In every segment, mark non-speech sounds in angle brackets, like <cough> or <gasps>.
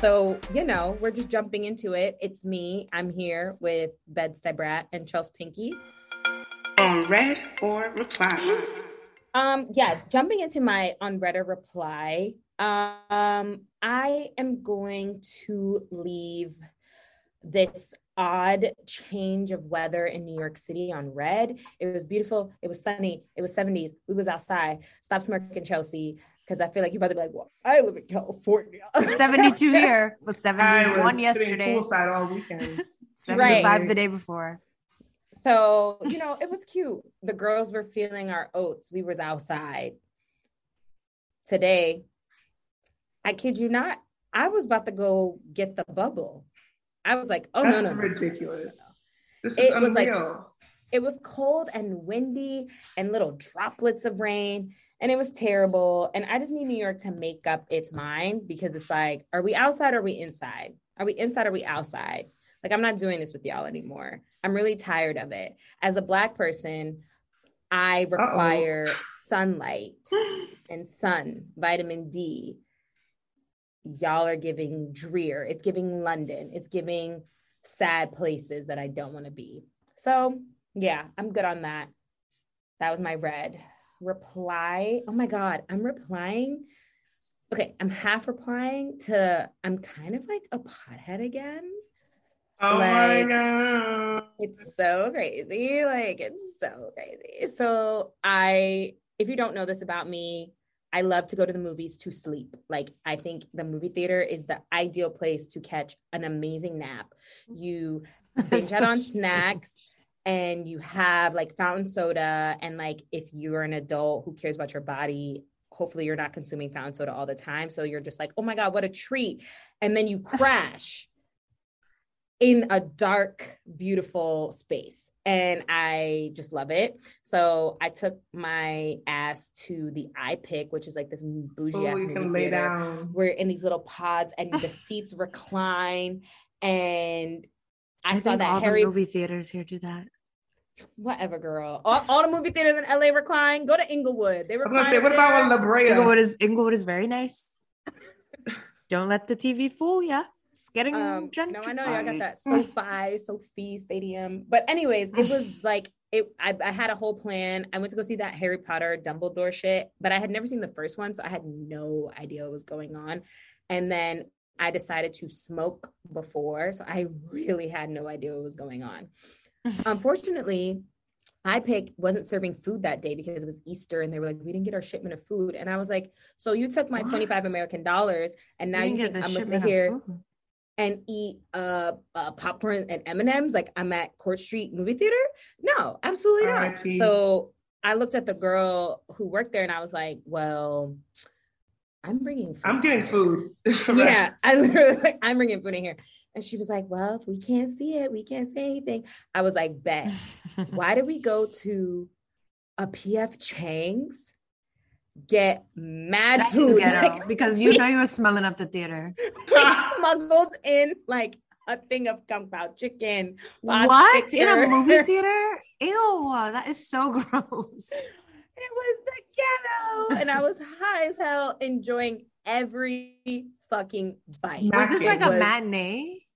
So you know we're just jumping into it. It's me. I'm here with Bed-Stuy Brat and Chelsea Pinky. On Red or reply. Um, yes, jumping into my on Red or reply. Um, I am going to leave this odd change of weather in New York City on red. It was beautiful. It was sunny. It was 70s. We was outside. Stop smirking, Chelsea, because I feel like you're about to be like, well, I live in California. 72 <laughs> here was I 71 was yesterday, poolside all weekend. <laughs> 75 Right. the day before. So, you know, it was cute. The girls were feeling our oats. We was outside. Today, I kid you not, I was about to go get the bubble. I was like, oh That's no, no, no. ridiculous. This is It was like unreal. It was cold and windy and little droplets of rain, and it was terrible. And I just need New York to make up its mind because it's like, are we outside or are we inside? Are we inside or are we outside? Like, I'm not doing this with y'all anymore. I'm really tired of it. As a Black person, I require sunlight <gasps> and sun, vitamin D. Y'all are giving drear. It's giving London. It's giving sad places that I don't want to be. So, yeah, I'm good on that. That was my red. Reply. Oh my God, I'm replying. Okay, I'm half replying to, I'm kind of like a pothead again. oh my god. It's so crazy. Like, it's so crazy. So, I, if you don't know this about me, I love to go to the movies to sleep. Like, I think the movie theater is the ideal place to catch an amazing nap. <laughs> You binge out on snacks and you have like fountain soda. And like, if you're an adult who cares about your body, hopefully you're not consuming fountain soda all the time. So you're just like, oh my God, what a treat. And then you <laughs> crash in a dark, beautiful space. And I just love it. So I took my ass to the iPic which is like this bougie Oh, ass you can lay theater down. we're in these little pods and the <laughs> seats recline and I, saw that all Harry the movie theaters here do that. whatever girl all, all the movie theaters in LA recline go to Inglewood they I was recline gonna say, what about La Brea? Inglewood is Inglewood is very nice. Don't let the TV fool ya. It's getting um, gentrified. no I know y'all got that SoFi Sophie Stadium but anyways it was <sighs> like it I, I had a whole plan I went to go see that Harry Potter Dumbledore shit but I had never seen the first one so I had no idea what was going on and then I decided to smoke before so I really had no idea what was going on <laughs> unfortunately iPic wasn't serving food that day because it was Easter and they were like, we didn't get our shipment of food. And I was like, so you took my What? 25 American dollars and now you, think I'm gonna sit here and eat uh, uh popcorn and M&Ms like I'm at Court Street movie theater? No, absolutely not. So I looked at the girl who worked there and I was like, well, I'm bringing food. I'm getting food. <laughs> Yeah, I literally like, I'm bringing food in here. And she was like, well, if we can't see it, we can't say anything. I was like, bet. <laughs> Why did we go to a PF Chang's? Get mad That is food. Like, because <laughs> you know you were smelling up the theater. we smuggled in like a thing of kung pao chicken. pot What in a movie theater? Ew, that is so gross. It was the ghetto. And I was high as hell enjoying every fucking bite. Was this It like a was- matinee?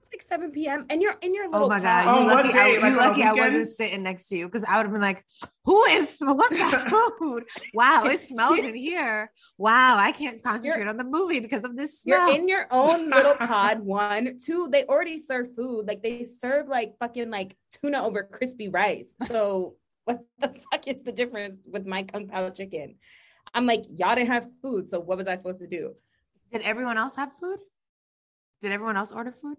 It's like 7 p.m. and you're in your oh little Oh my pod. god! Oh, you what lucky, day? I, Like you on lucky I wasn't sitting next to you because I would have been like, "Who is? <laughs> What's that <laughs> food? Wow, it smells in here. Wow, I can't concentrate on the movie because of this smell." You're in your own little <laughs> pod. One, two. They already serve food. Like they serve like fucking like tuna over crispy rice. So what <laughs> the fuck is the difference with my kung pao chicken? I'm like, y'all didn't have food. So what was I supposed to do? Did everyone else have food? Did everyone else order food?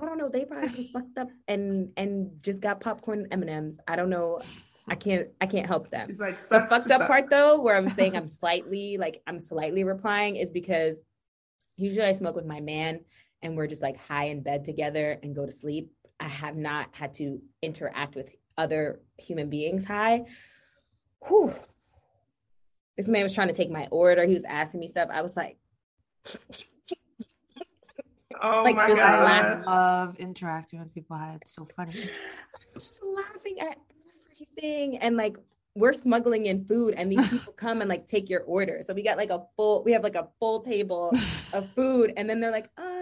I don't know. They probably just fucked up and and just got popcorn and M and M's. I don't know. I can't I can't help them. It's like The fucked up suck. part though, where I'm saying I'm slightly like I'm slightly replying is because usually I smoke with my man and we're just like high in bed together and go to sleep. I have not had to interact with other human beings high. Whew. This man was trying to take my order. He was asking me stuff. I was like, Oh Like, my just I love interacting with people. high. It's so funny. just laughing at everything and like we're smuggling in food and these people <laughs> come and like take your order so we got like a full we have like a full table of food and then they're like um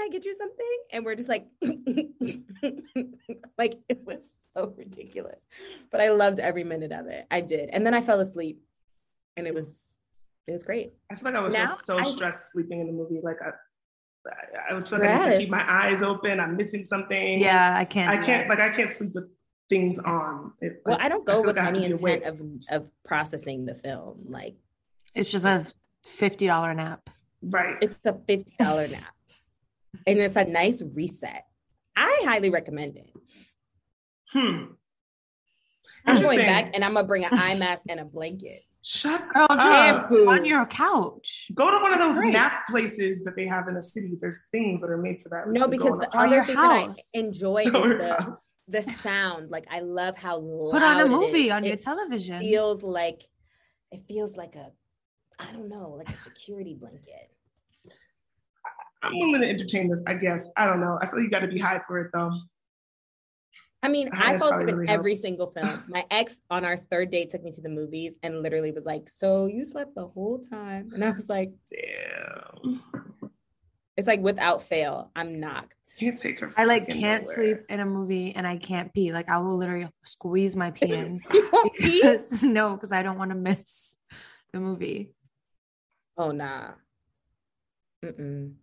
can i get you something and we're just like <laughs> like it was so ridiculous but i loved every minute of it i did and then i fell asleep and it was it was great I feel like I was Now just so I- stressed sleeping in the movie. Like I, I, was like I need to keep my eyes open. I'm missing something. Yeah, I can't. I can't that. like I can't sleep with things on. It, well like, i don't go feel with like any to be awake. intent of of processing the film like It's just a fifty dollar nap. right. It's a fifty dollar nap, and it's a nice reset. I highly recommend it. Hmm. I'm going back, and I'm gonna bring an eye <laughs> mask and a blanket. Shut Girl, up. just on your couch. Go to one of those Great. nap places that they have in the city. There's things that are made for that. No, you can go because on the other your thing that I house. enjoy <laughs> is the, the sound. Like I love how loud Put on a movie is. on your television. Feels like it feels like a I don't know, like a security blanket. I'm willing to entertain this. I guess. I don't know. I feel you got to be high for it though. I mean, High I is fell asleep in really every helps. single film. <laughs> My ex on our third date took me to the movies and literally was like, "So you slept the whole time?" And I was like, Damn. It's like without fail, I'm knocked. Can't take her. I like can't nowhere. sleep in a movie and I can't pee. Like I will literally squeeze my pee in. <laughs> You won't pee? because, <laughs> no, because I don't want to miss the movie. Oh nah. Mm-mm.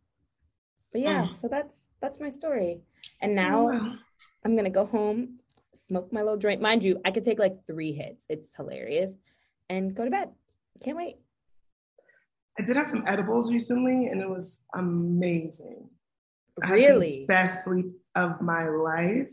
But yeah, Mm. so that's that's my story. And Oh, now well. I'm gonna go home, smoke my little joint. Mind you, I could take like three hits. It's hilarious, and go to bed. Can't wait. I did have some edibles recently, and it was amazing. I had the Really? best sleep of my life.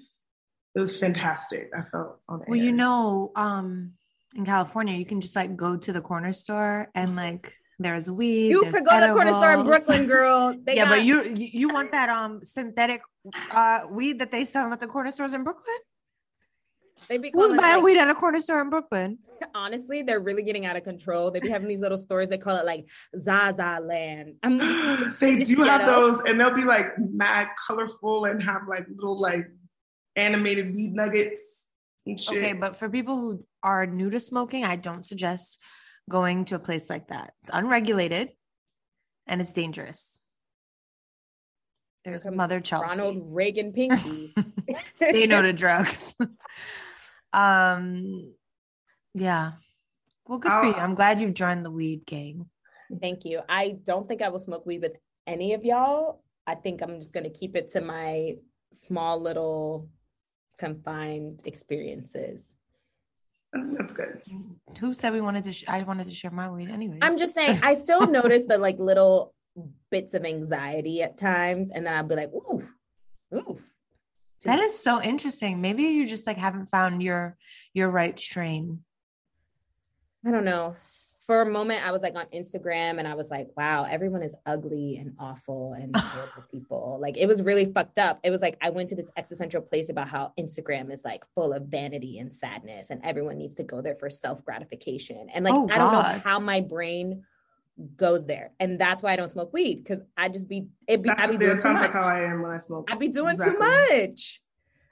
It was fantastic. I felt on Well, you know, um, in California, you can just like go to the corner store and like there's weed. You there's could go to the corner store in. Brooklyn, girl. <laughs> They yeah, got- but you you you want that um synthetic uh weed that they sell at the corner stores in Brooklyn? they be Who's buying like- weed at a corner store in Brooklyn? honestly, they're really getting out of control. They be having these little stores. They call it like Zaza Land. I'm like, <gasps> they "Shit, do have ghetto." those, and they'll be like mad colorful and have like little like animated weed nuggets and shit. Okay, but for people who are new to smoking, I don't suggest going to a place like that. It's unregulated and it's dangerous. There's Here Mother Chelsea. Ronald Reagan <laughs> Pinky. Say no to drugs. um, yeah. Well, good for you. I'm glad you've joined the weed gang. Thank you. I don't think I will smoke weed with any of y'all. I think I'm just going to keep it to my small little confined experiences. I think that's good. Who said we wanted to? Sh- I wanted to share my weed, anyways. I'm just saying, I still <laughs> notice the like little bits of anxiety at times, and then I'll be like, ooh, ooh. that is so interesting. Maybe you just like haven't found your your right strain. I don't know. For a moment, I was like on Instagram and I was like, wow, everyone is ugly and awful and terrible <laughs> people. Like it was really fucked up. It was like I went to this existential place about how Instagram is like full of vanity and sadness and everyone needs to go there for self gratification. And like, Oh, I don't know how my brain goes there. And that's why I don't smoke weed because I just be, it be, That's I be doing too much. like how I am when I smoke. I be doing Exactly. too much.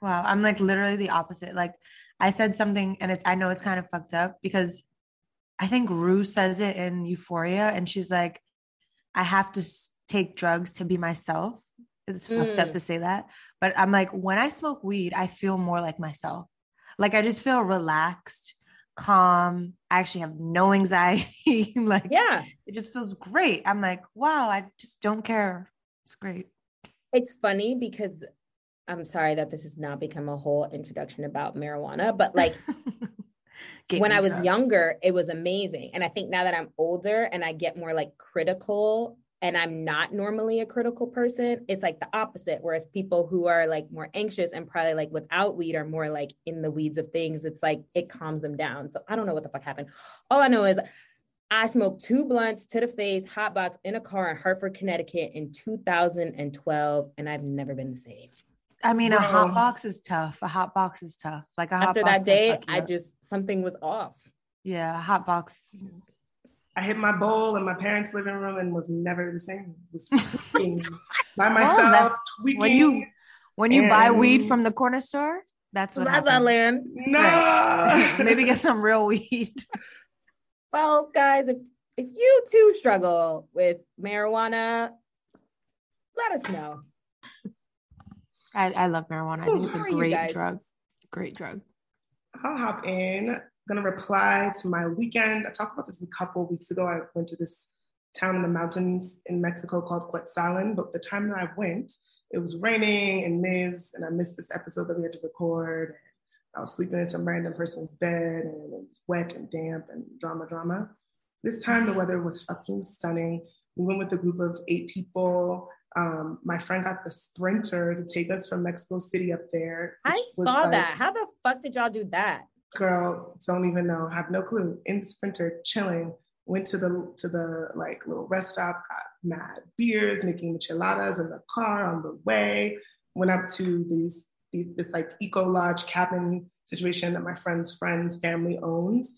Wow, I'm like literally the opposite. Like I said something and it's I know it's kind of fucked up because I think Rue says it in Euphoria and she's like I have to take drugs to be myself. It's fucked up Mm. to say that, but I'm like when I smoke weed, I feel more like myself. Like I just feel relaxed, calm. I actually have no <laughs> anxiety. like Yeah. it just feels great. I'm like, wow, I just don't care. It's great. It's funny because I'm sorry that this has now become a whole introduction about marijuana, but like <laughs> when I was younger. younger, it was amazing. And I think now that I'm older and I get more like critical and I'm not normally a critical person, it's like the opposite. Whereas people who are like more anxious and probably like without weed are more like in the weeds of things, it's like it calms them down. So I don't know what the fuck happened. All I know is I smoked two blunts to the face, hot box in a car in Hartford, Connecticut in 2012, and I've never been the same. I mean, Bro. a hot box is tough. A hot box is tough. Like a after that day, I just something was off. Yeah, a hot box. I hit my bowl in my parents' living room and was never the same. Was <laughs> by myself, tweaking. When you when you buy weed from the corner store, that's what happens. Land. No, right. maybe get some real weed. <laughs> Well, guys, if if you too struggle with marijuana, let us know. I, I love marijuana. I think it's a great drug. Great drug. I'll hop in I'm to reply to my weekend. I talked about this a couple weeks ago. I went to this town in the mountains in Mexico called Cuetzalan, but the time that I went, it was raining and Miz, and I missed this episode that we had to record. I was sleeping in some random person's bed and it was wet and damp and drama, drama. This time the weather was fucking stunning. We went with a group of eight people. Um, my friend got the sprinter to take us from Mexico City up there. I saw like, that. How the fuck did y'all do that? girl, don't even know, have no clue. In the sprinter, chilling. Went to the to the like little rest stop, got mad beers, making micheladas in the car on the way. Went up to these, these this like eco lodge cabin situation that my friend's friend's family owns.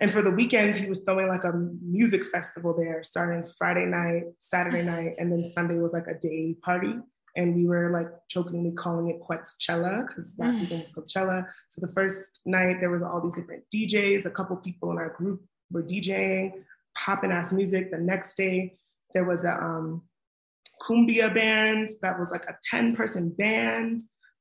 And for the weekend, he was throwing like a music festival there, starting Friday night, Saturday night, and then Sunday was like a day party and we were like jokingly calling it Quetzchella because last weekend was Coachella. So the first night there was all these different DJs. A couple people in our group were DJing, popping ass music. The next day there was a um, cumbia band that was like a ten person band.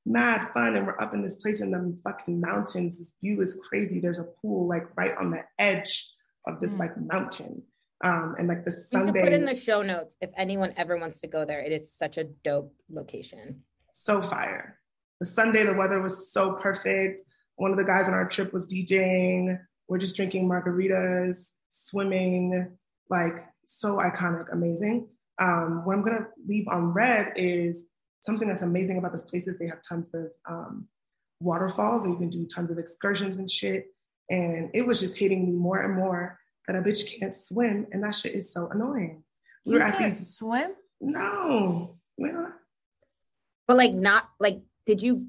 Mad fun, and we're up in this place in the fucking mountains. This view is crazy. There's a pool like right on the edge of this mm. like mountain um, and like the Sunday. put in the show notes if anyone ever wants to go there. It is such a dope location. So fire. The Sunday, the weather was so perfect. One of the guys on our trip was DJing. We're just drinking margaritas, swimming, like so iconic, amazing. Um, what I'm gonna leave on red is something that's amazing about this place is they have tons of um, waterfalls and you can do tons of excursions and shit. And it was just hitting me more and more that a bitch can't swim, and that shit is so annoying. We you were at these swim. No, but like not like did you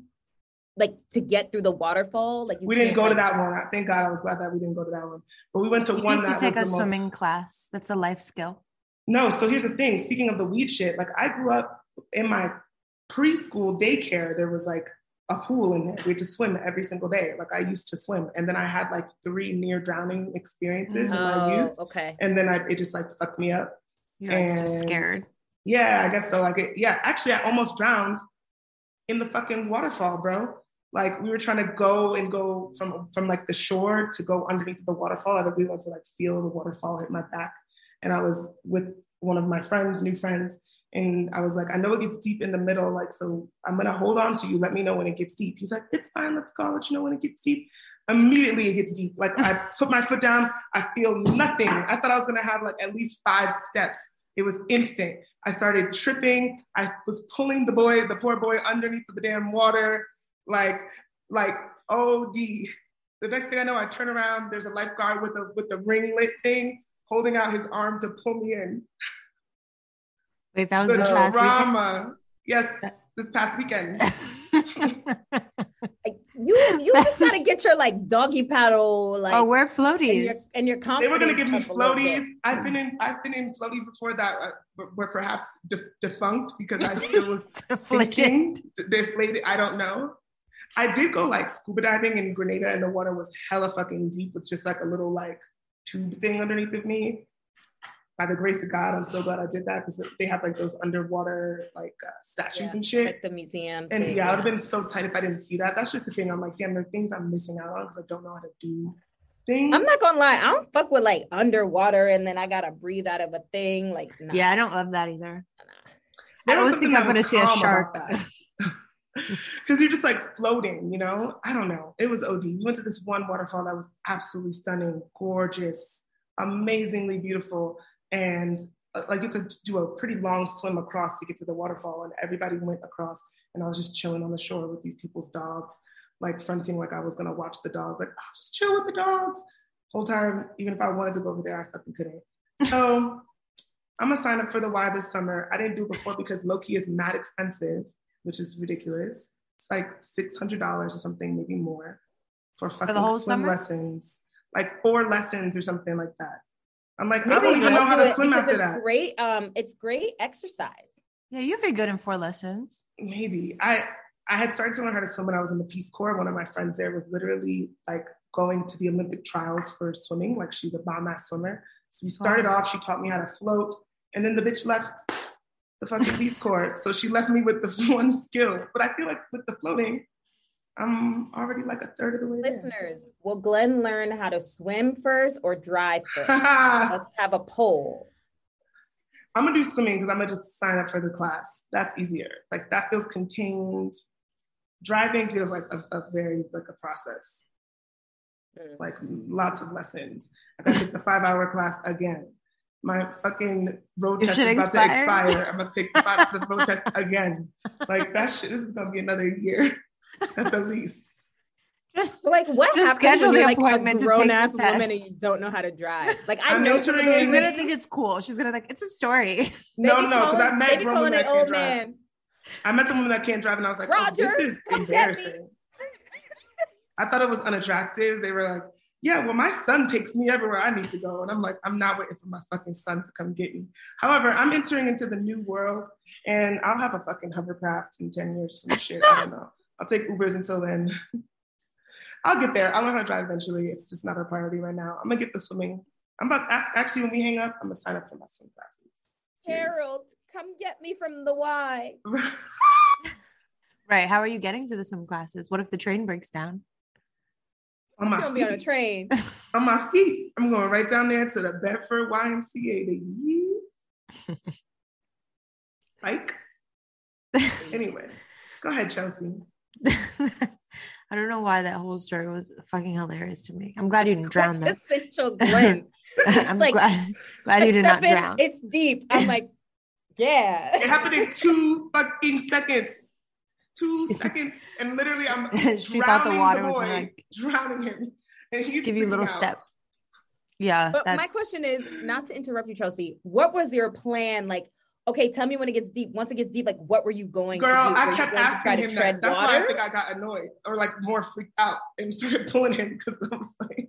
like to get through the waterfall? Like we didn't go like, to that one. Thank God, I was glad that we didn't go to that one. But we went to you one. Need to take a swimming most... class. That's a life skill. No, so here's the thing. Speaking of the weed shit, like I grew up in my preschool daycare. There was like a pool in there. We had to swim every single day. Like I used to swim, and then I had like three near drowning experiences oh, in my oh, youth. Oh, okay. And then I, it just like fucked me up. You're and, so scared. Yeah, I guess so. Like, it, yeah, actually, I almost drowned in the fucking waterfall, bro. Like we were trying to go and go from from like the shore to go underneath the waterfall. I we went to like feel the waterfall hit my back, and I was with one of my friends, new friends, and I was like, I know it gets deep in the middle, like, so I'm gonna hold on to you. Let me know when it gets deep. He's like, it's fine, let's go, I'll let you know when it gets deep. Immediately it gets deep. Like I <laughs> put my foot down, I feel nothing. I thought I was gonna have like at least five steps. It was instant. I started tripping. I was pulling the boy, the poor boy underneath the damn water, like, like OD. The next thing I know, I turn around, there's a lifeguard with a with the ring lit thing holding out his arm to pull me in. Wait, that was the this last drama. Weekend? Yes, this past weekend. <laughs> you you just gotta get your like doggy paddle like oh we're floaties and your, and your they were gonna give me floaties. I've been in I've been in floaties before that uh, were perhaps de- defunct because I still was <laughs> sinking. Deflated I don't know. I did go like scuba diving in Grenada and the water was hella fucking deep with just like a little like tube thing underneath of me by the grace of God, I'm so glad I did that because they have like those underwater like uh, statues yeah, and shit. Like the museum. And yeah, yeah, it would have been so tight if I didn't see that. That's just the thing. I'm like, damn, there are things I'm missing out on because I don't know how to do things. I'm not gonna lie, I don't fuck with like underwater and then I gotta breathe out of a thing. Like, nah. yeah, I don't love that either. Nah. I always think I'm gonna see a shark. Because <laughs> you're just like floating, you know? I don't know. It was OD. We went to this one waterfall that was absolutely stunning, gorgeous, amazingly beautiful and uh, like you had to do a pretty long swim across to get to the waterfall, and everybody went across, and I was just chilling on the shore with these people's dogs, like fronting like I was gonna watch the dogs, like I'll just chill with the dogs. Whole time, even if I wanted to go over there, I fucking couldn't. So <laughs> I'm gonna sign up for the Y this summer. I didn't do it before because Loki is not expensive, which is ridiculous. It's like six hundred dollars or something, maybe more, for fucking for the whole swim summer? lessons, like four lessons or something like that. I'm like, Maybe I don't even know how to swim after it's that. Great, um, it's great exercise. Yeah, you'd be good in four lessons. Maybe I I had started to learn how to swim when I was in the Peace Corps. One of my friends there was literally like going to the Olympic trials for swimming. Like she's a bomb ass swimmer. So we started wow. off. She taught me how to float, and then the bitch left the fucking Peace Corps. So she left me with the <laughs> one skill. But I feel like with the floating, I'm already like a third of the way Listeners, there. will Glenn learn how to swim first or drive first? <laughs> Let's have a poll. I'm gonna do swimming because I'm gonna just sign up for the class. That's easier. Like that feels contained. Driving feels like a, a very like a process. Mm. Like lots of lessons. I gotta take the five hour class again. My fucking road test is about expire. to expire. I'm gonna take the, five, the road <laughs> test again. Like that shit. This is gonna be another year <laughs> at the least. Just like what just schedule the like appointment a grown ass woman and you don't know how to drive. <laughs> Like I'm know she's gonna think it's cool. She's gonna think it's a story. <laughs> no, no, because I met grown women that can't drive. Man. I met some women that can't drive, and I was like, Roger, oh, this is embarrassing. I thought it was unattractive. They were like, yeah, well, my son takes me everywhere I need to go. And I'm like, I'm not waiting for my fucking son to come get me. However, I'm entering into the new world and I'll have a fucking hovercraft in 10 years, some shit. I don't know. I'll take Ubers until then. <laughs> I'll get there. I'll learn how to drive eventually. It's just not a priority right now. I'm gonna get the swimming. I'm about actually when we hang up, I'm gonna sign up for my swim classes. Harold, come get me from the Y. <laughs> right. How are you getting to the swim classes? What if the train breaks down? On my feet. be on a train. <laughs> on my feet. I'm going right down there to the Bedford YMCA to Like anyway, go ahead, Chelsea. <laughs> I don't know why that whole story was fucking hilarious to me. I'm glad you didn't drown them. <laughs> I'm like, glad, glad you did not in, drown. It's deep. I'm like, yeah. It happened in two fucking seconds. Two <laughs> seconds, and literally, I'm she thought the water the boy, was like drowning him, and he's give you little out. steps. Yeah, but my question is not to interrupt you, Chelsea. What was your plan? Like, okay, tell me when it gets deep. Once it gets deep, like what were you going Girl, to do? I kept asking him that. That's water? why I think I got annoyed or like more freaked out and <laughs> started pulling him because I was like,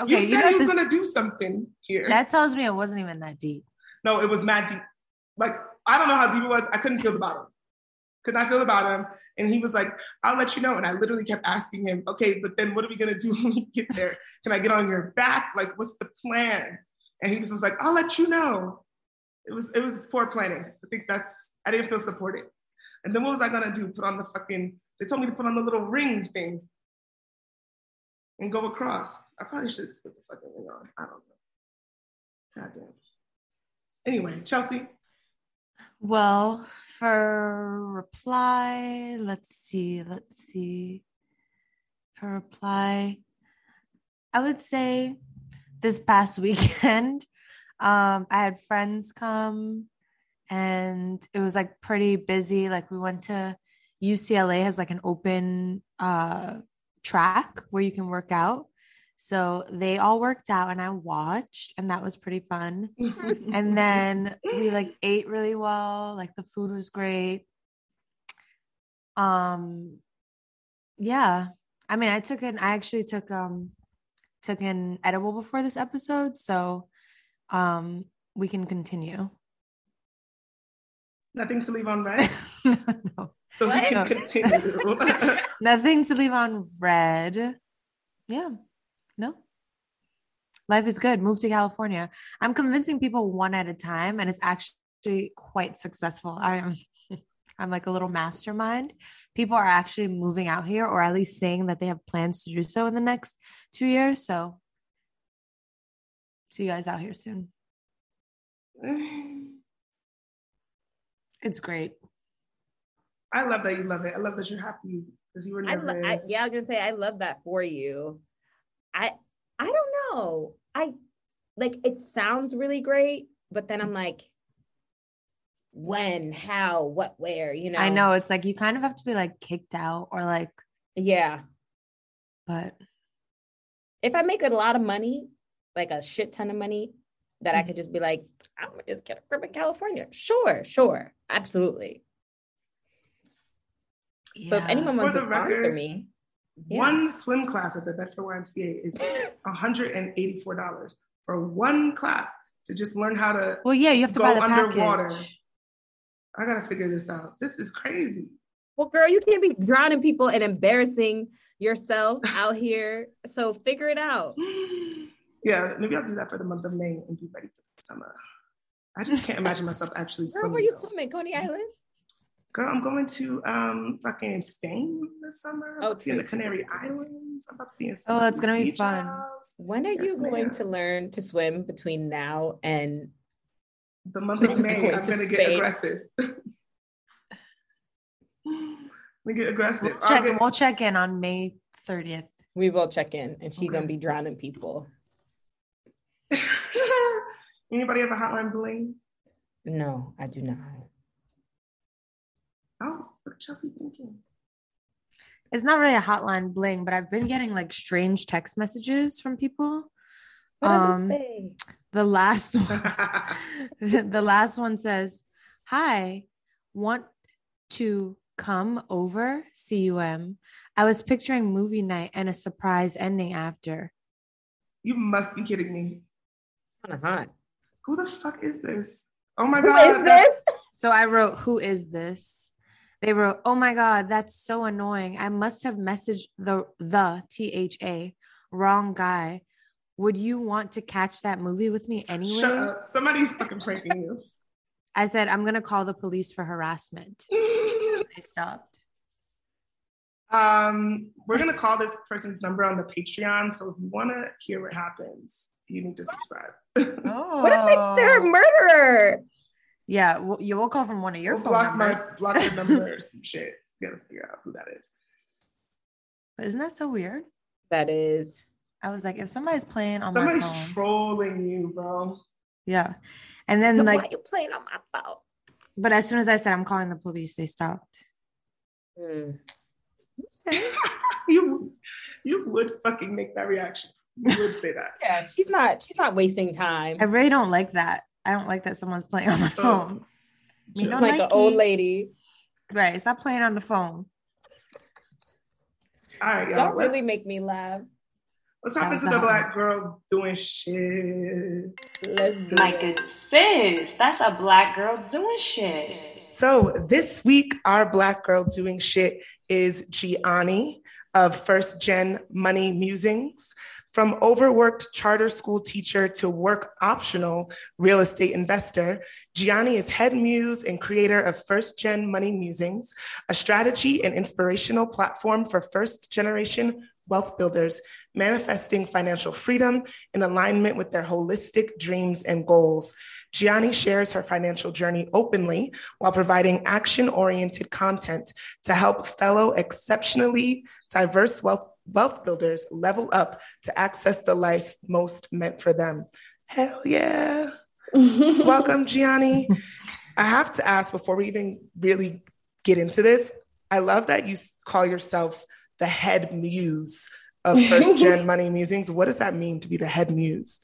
okay, you said you, were gonna do something here. That tells me it wasn't even that deep. No, it was mad deep. Like I don't know how deep it was. I couldn't feel the bottom. Could not feel the bottom. And he was like, I'll let you know. And I literally kept asking him, okay, but then what are we gonna do <laughs> when we get there? Can I get on your back? Like, what's the plan? And he just was like, I'll let you know it was it was poor planning. I think that's I didn't feel supported. And then what was I gonna do? Put on the fucking they told me to put on the little ring thing and go across. I probably should have put the fucking ring on. I don't know. God damn. Anyway, Chelsea. Well, for reply, let's see, let's see. For reply, I would say this past <laughs> weekend um, I had friends come and it was like pretty busy. Like we went to UCLA has like an open uh track where you can work out. So they all worked out and I watched and that was pretty fun. <laughs> and then we like ate really well, like the food was great. Um yeah. I mean, I took an I actually took um took an edible before this episode, so um, we can continue. Nothing to leave on <laughs> red. no. So what? we can continue. <laughs> <laughs> Nothing to leave on red. Yeah. No. Life is good. Move to California. I'm convincing people one at a time, and it's actually quite successful. I am. I'm like a little mastermind. People are actually moving out here, or at least saying that they have plans to do so in the next two years. So See you guys out here soon. It's great. I love that you love it. I love that you're happy because you were nervous. I, I, yeah, I was gonna say I love that for you. I I don't know. I like it sounds really great, but then I'm like, when, how, what, where, you know. I know it's like you kind of have to be like kicked out or like, Yeah. but If I make a lot of money, like a shit ton of money, that Mm-hmm. I could just be like, I'm gonna just get a crib in California. Sure, sure. Absolutely. So if anyone For wants to sponsor record, me, Yeah. One swim class at the Metro YMCA is $184 for one class to just learn how to. well, yeah, you have to Go buy the underwater. package. I gotta figure this out. This is crazy. well, girl, you can't be drowning people and embarrassing yourself out here. So figure it out. <gasps> <gasps> <gasps> Yeah, maybe I'll do that for the month of May and be ready for the summer. I just can't imagine myself actually Girl, swimming. where you though. swimming? Coney Island? Girl, I'm going to um fucking Spain this summer. I'm Oh, about to be in the. Canary Islands. I'm about to be in. Oh, that's gonna be fun. house. When are Yes, you going ma'am. to learn to swim between now and The month of <laughs> May, Going I'm to gonna get aggressive. <laughs> we get aggressive. We'll I'll check, get- we'll check in on May 30th. we will check in and she's Okay. gonna be drowning people? Anybody have a hotline bling? No, I do not. Oh, look, Chelsea thinking. It's not really a hotline bling, but I've been getting like strange text messages from people. What did Um, say? The last <laughs> one, <laughs> the last one says, "Hi, want to come over? cum. I was picturing movie night and a surprise ending after. you must be kidding me. Kind of hot. Who the fuck is this? Oh my god, is this? <laughs> So I wrote, "Who is this?" They wrote, "Oh my god, that's so annoying. I must have messaged the the T H A wrong guy. Would you want to catch that movie with me anyway? Somebody's <laughs> fucking pranking you. I said, "I'm gonna call the police for harassment." <laughs> They stopped. um, we're gonna call this person's number on the Patreon. So if you want to hear what happens, you need to subscribe. Oh, <laughs> What if they're a murderer? Yeah, well, you will call from one of your We'll phone block my numbers. block the number or some shit. You gotta figure out who that is. But isn't that so weird? That is. I was like, if somebody's playing on my phone. Somebody's trolling you, bro. yeah. And then Why like, are you playing on my phone? but as soon as I said I'm calling the police, they stopped. Hmm. <laughs> you you would fucking make that reaction. You would say that. <laughs> Yeah, she's not. She's not wasting time. I really don't like that. I don't like that someone's playing on my oh. phone. Me Chill. don't like like an old lady. Right, stop playing on the phone. All right, y'all. Y'all really make me laugh. What's That happened was to the the black girl doing shit? Let's do My it. good sis, that's a black girl doing shit. So this week, our black girl doing shit is Gianni of First Gen Money Musings. From overworked charter school teacher to work optional real estate investor, Gianni is head muse and creator of First Gen Money Musings, a strategy and inspirational platform for first generation wealth builders manifesting financial freedom in alignment with their holistic dreams and goals. Gianni shares her financial journey openly while providing action oriented content to help fellow exceptionally diverse wealth, wealth builders level up to access the life most meant for them. Hell yeah. <laughs> Welcome, Gianni. I have to ask before we even really get into this. I love that you call yourself the head muse of <laughs> first gen money musings. What does that mean to be the head muse?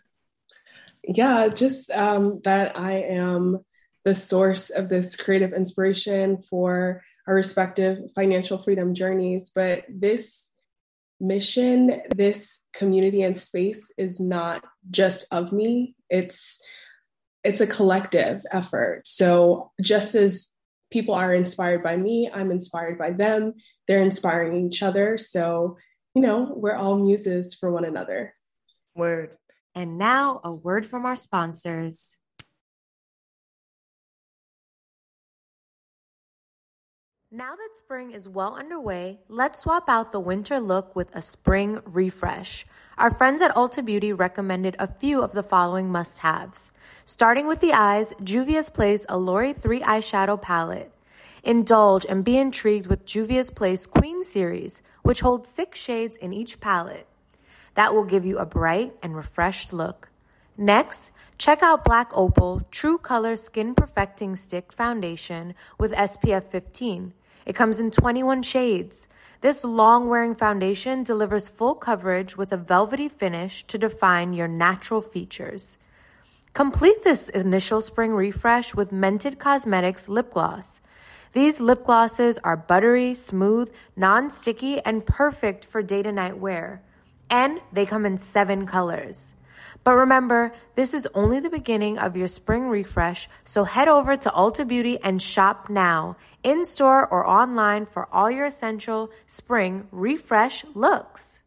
Yeah, just um, that I am the source of this creative inspiration for our respective financial freedom journeys. But this mission, this community and space is not just of me. It's it's a collective effort. So just as people are inspired by me, I'm inspired by them. They're inspiring each other. So, you know, we're all muses for one another. Word. And now, a word from our sponsors. Now that spring is well underway, let's swap out the winter look with a spring refresh. Our friends at Ulta Beauty recommended a few of the following must haves. Starting with the eyes, Juvia's Place Allure 3 eyeshadow palette. Indulge and be intrigued with Juvia's Place Queen series, which holds six shades in each palette. That will give you a bright and refreshed look. Next, check out Black Opal True Color Skin Perfecting Stick Foundation with SPF 15. It comes in 21 shades. This long wearing foundation delivers full coverage with a velvety finish to define your natural features. Complete this initial spring refresh with Mented Cosmetics lip gloss. These lip glosses are buttery, smooth, non sticky, and perfect for day to night wear. And they come in seven colors. But remember, this is only the beginning of your spring refresh, so head over to Ulta Beauty and shop now, in store or online for all your essential spring refresh looks.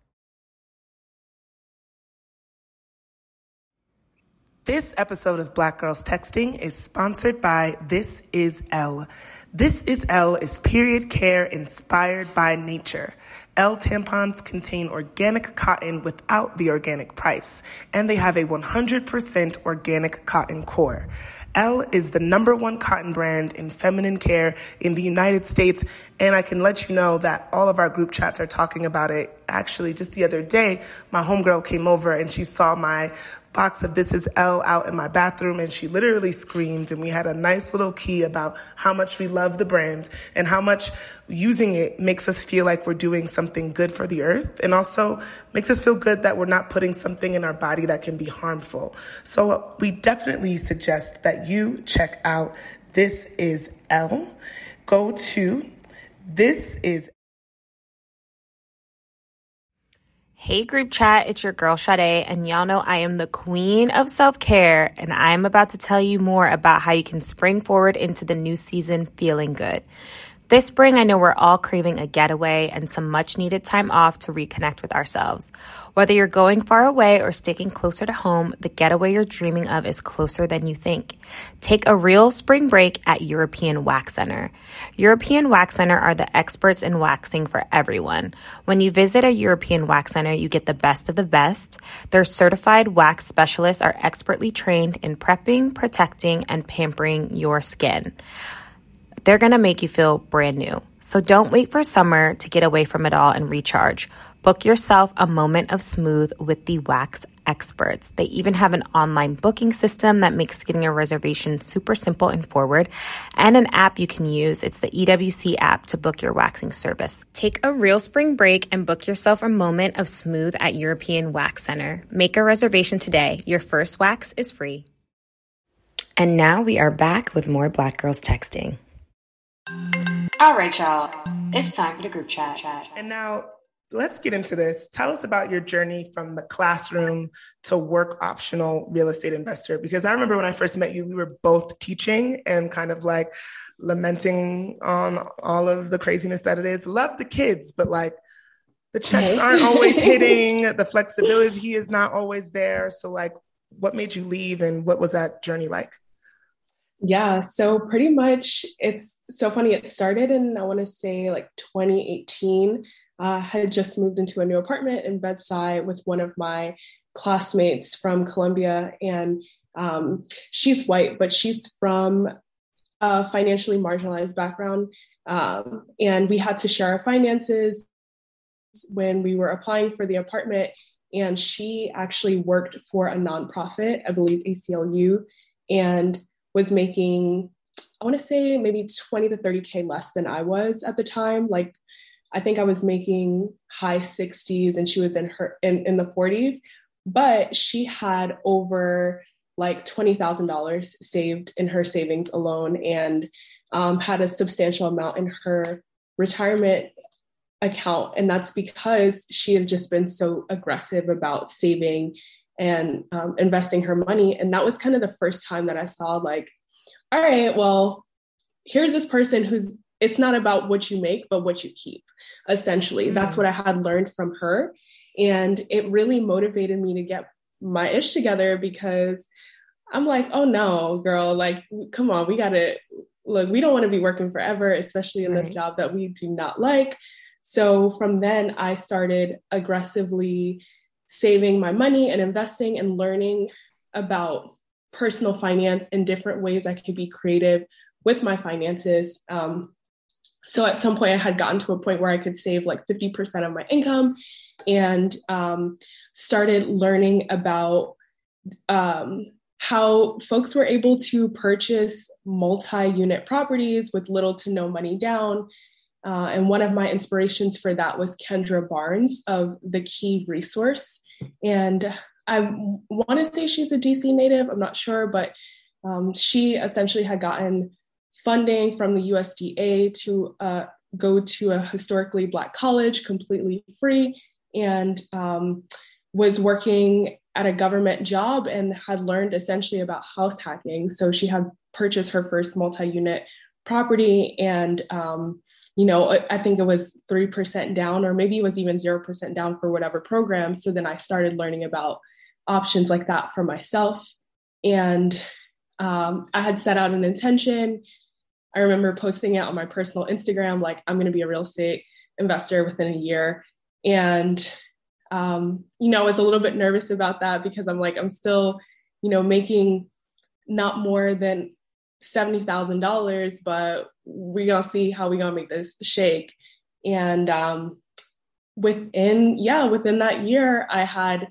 This episode of Black Girls Texting is sponsored by This Is L. This Is L is period care inspired by nature. L. tampons contain organic cotton without the organic price, and they have a 100% organic cotton core. L is the number one cotton brand in feminine care in the United States. And I can let you know that all of our group chats are talking about it. Actually, just the other day, my homegirl came over and she saw my box of This Is L out in my bathroom and she literally screamed and we had a nice little key about how much we love the brand and how much using it makes us feel like we're doing something good for the earth and also makes us feel good that we're not putting something in our body that can be harmful. So uh, we definitely suggest that you check out This Is L. Go to This Is Hey group chat, it's your girl Sade, and y'all know I am the queen of self care, and I'm about to tell you more about how you can spring forward into the new season feeling good. This spring, I know we're all craving a getaway and some much needed time off to reconnect with ourselves. Whether you're going far away or sticking closer to home, the getaway you're dreaming of is closer than you think. Take a real spring break at European Wax Center. European Wax Center are the experts in waxing for everyone. When you visit a European Wax Center, you get the best of the best. Their certified wax specialists are expertly trained in prepping, protecting, and pampering your skin they're going to make you feel brand new. So don't wait for summer to get away from it all and recharge. Book yourself a moment of smooth with the wax experts. They even have an online booking system that makes getting a reservation super simple and forward, and an app you can use. It's the EWC app to book your waxing service. Take a real spring break and book yourself a moment of smooth at European Wax Center. Make a reservation today. Your first wax is free. And now we are back with more Black Girls Texting. All right, y'all. It's time for the group chat. And now let's get into this. Tell us about your journey from the classroom to work optional real estate investor. Because I remember when I first met you, we were both teaching and kind of like lamenting on all of the craziness that it is. Love the kids, but like the checks aren't always <laughs> hitting, the flexibility is not always there. So, like, what made you leave and what was that journey like? Yeah, so pretty much it's so funny. It started in, I want to say, like 2018. Uh, had just moved into a new apartment in Bed-Stuy with one of my classmates from Columbia. And um, she's white, but she's from a financially marginalized background. Um, and we had to share our finances when we were applying for the apartment. And she actually worked for a nonprofit, I believe ACLU. And was making, I want to say maybe 20 to 30K less than I was at the time. Like, I think I was making high 60s and she was in her in, in the 40s, but she had over like $20,000 saved in her savings alone and um, had a substantial amount in her retirement account. And that's because she had just been so aggressive about saving and um, investing her money. And that was kind of the first time that I saw, like, all right, well, here's this person who's, it's not about what you make, but what you keep, essentially. Mm-hmm. That's what I had learned from her. And it really motivated me to get my ish together because I'm like, oh no, girl, like, come on, we gotta look, we don't want to be working forever, especially in right. this job that we do not like. So from then, I started aggressively saving my money and investing and learning about personal finance and different ways I could be creative with my finances. Um, so at some point, I had gotten to a point where I could save like 50% of my income and um, started learning about um, how folks were able to purchase multi unit properties with little to no money down. Uh, and one of my inspirations for that was Kendra Barnes of The Key Resource. And I want to say she's a DC native, I'm not sure, but um, she essentially had gotten funding from the USDA to uh, go to a historically Black college completely free and um, was working at a government job and had learned essentially about house hacking. So she had purchased her first multi unit property and um, you know i think it was 3% down or maybe it was even 0% down for whatever program. So then i started learning about options like that for myself. And um, i had set out an intention. I remember posting it on my personal instagram like i'm going to be a real estate investor within a year. And um, you know, I was a little bit nervous about that because I'm like, I'm still, you know, making not more than seventy thousand dollars, but we gonna see how we gonna make this shake. And um, within, yeah, within that year, I had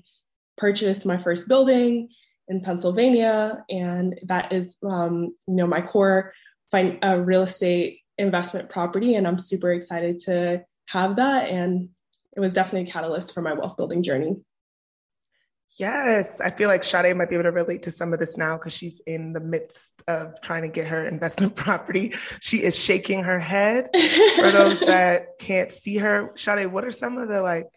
purchased my first building in Pennsylvania, and that is, um, you know, my core fin- uh, real estate investment property, and I'm super excited to have that and it was definitely a catalyst for my wealth building journey. Yes, I feel like Sade might be able to relate to some of this now because she's in the midst of trying to get her investment <laughs> property. She is shaking her head. for those <laughs> that can't see her, Sade, what are some of the like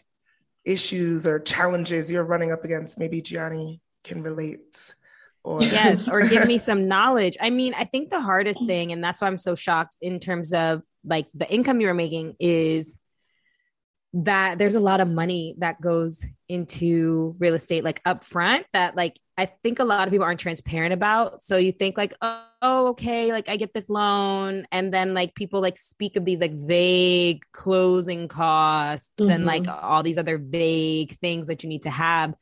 issues or challenges you're running up against? Maybe Gianni can relate. Or yes, or give me some <laughs> knowledge. I mean, I think the hardest mm. thing, and that's why I'm so shocked in terms of like the income you're making is that there's a lot of money that goes into real estate like upfront that like I think a lot of people aren't transparent about. So you think like, oh, okay, like I get this loan, and then like people like speak of these like vague closing costs mm-hmm. and like mm-hmm. all these other vague things that you need to have.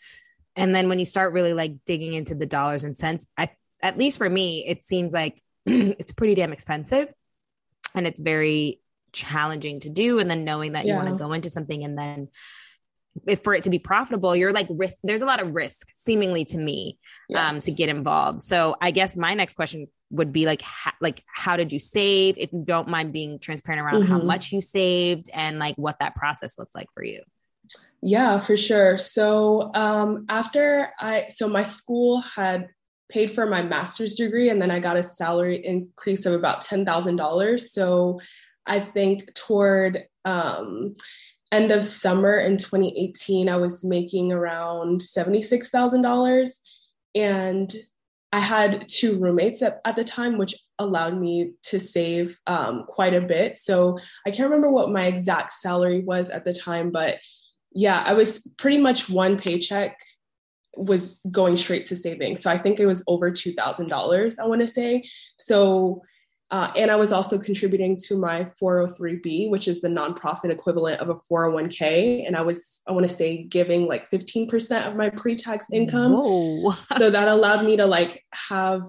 And then when you start really like digging into the dollars and cents, I at least for me, it seems like <clears throat> it's pretty damn expensive and it's very challenging to do and then knowing that yeah. you want to go into something and then if for it to be profitable you're like risk there's a lot of risk seemingly to me yes. um to get involved so i guess my next question would be like ha- like how did you save if you don't mind being transparent around mm-hmm. how much you saved and like what that process looks like for you yeah for sure so um after i so my school had paid for my master's degree and then i got a salary increase of about $10000 so I think toward um, end of summer in 2018, I was making around $76,000. And I had two roommates at, at the time, which allowed me to save um, quite a bit. So I can't remember what my exact salary was at the time, but yeah, I was pretty much one paycheck was going straight to savings. So I think it was over $2,000, I want to say. So uh, and I was also contributing to my 403b, which is the nonprofit equivalent of a 401k. And I was, I want to say, giving like 15% of my pre tax income. <laughs> so that allowed me to like have,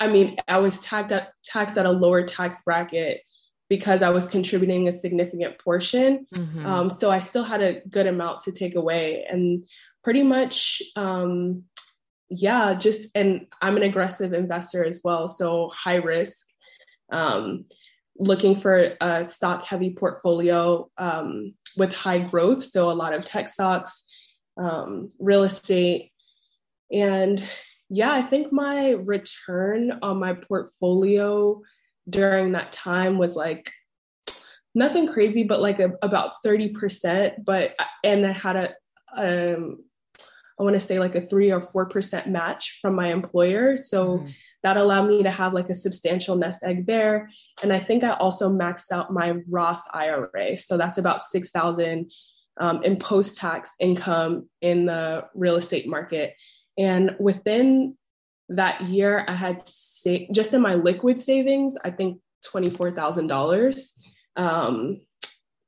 I mean, I was taxed at, taxed at a lower tax bracket because I was contributing a significant portion. Mm-hmm. Um, so I still had a good amount to take away. And pretty much, um, yeah, just, and I'm an aggressive investor as well. So high risk um, looking for a stock heavy portfolio um, with high growth. So, a lot of tech stocks, um, real estate. And yeah, I think my return on my portfolio during that time was like nothing crazy, but like a, about 30%. But, and I had a, um, I want to say like a three or 4% match from my employer. So, mm-hmm that allowed me to have like a substantial nest egg there. And I think I also maxed out my Roth IRA. So that's about 6,000 um, in post-tax income in the real estate market. And within that year, I had sa- just in my liquid savings, I think $24,000. Um,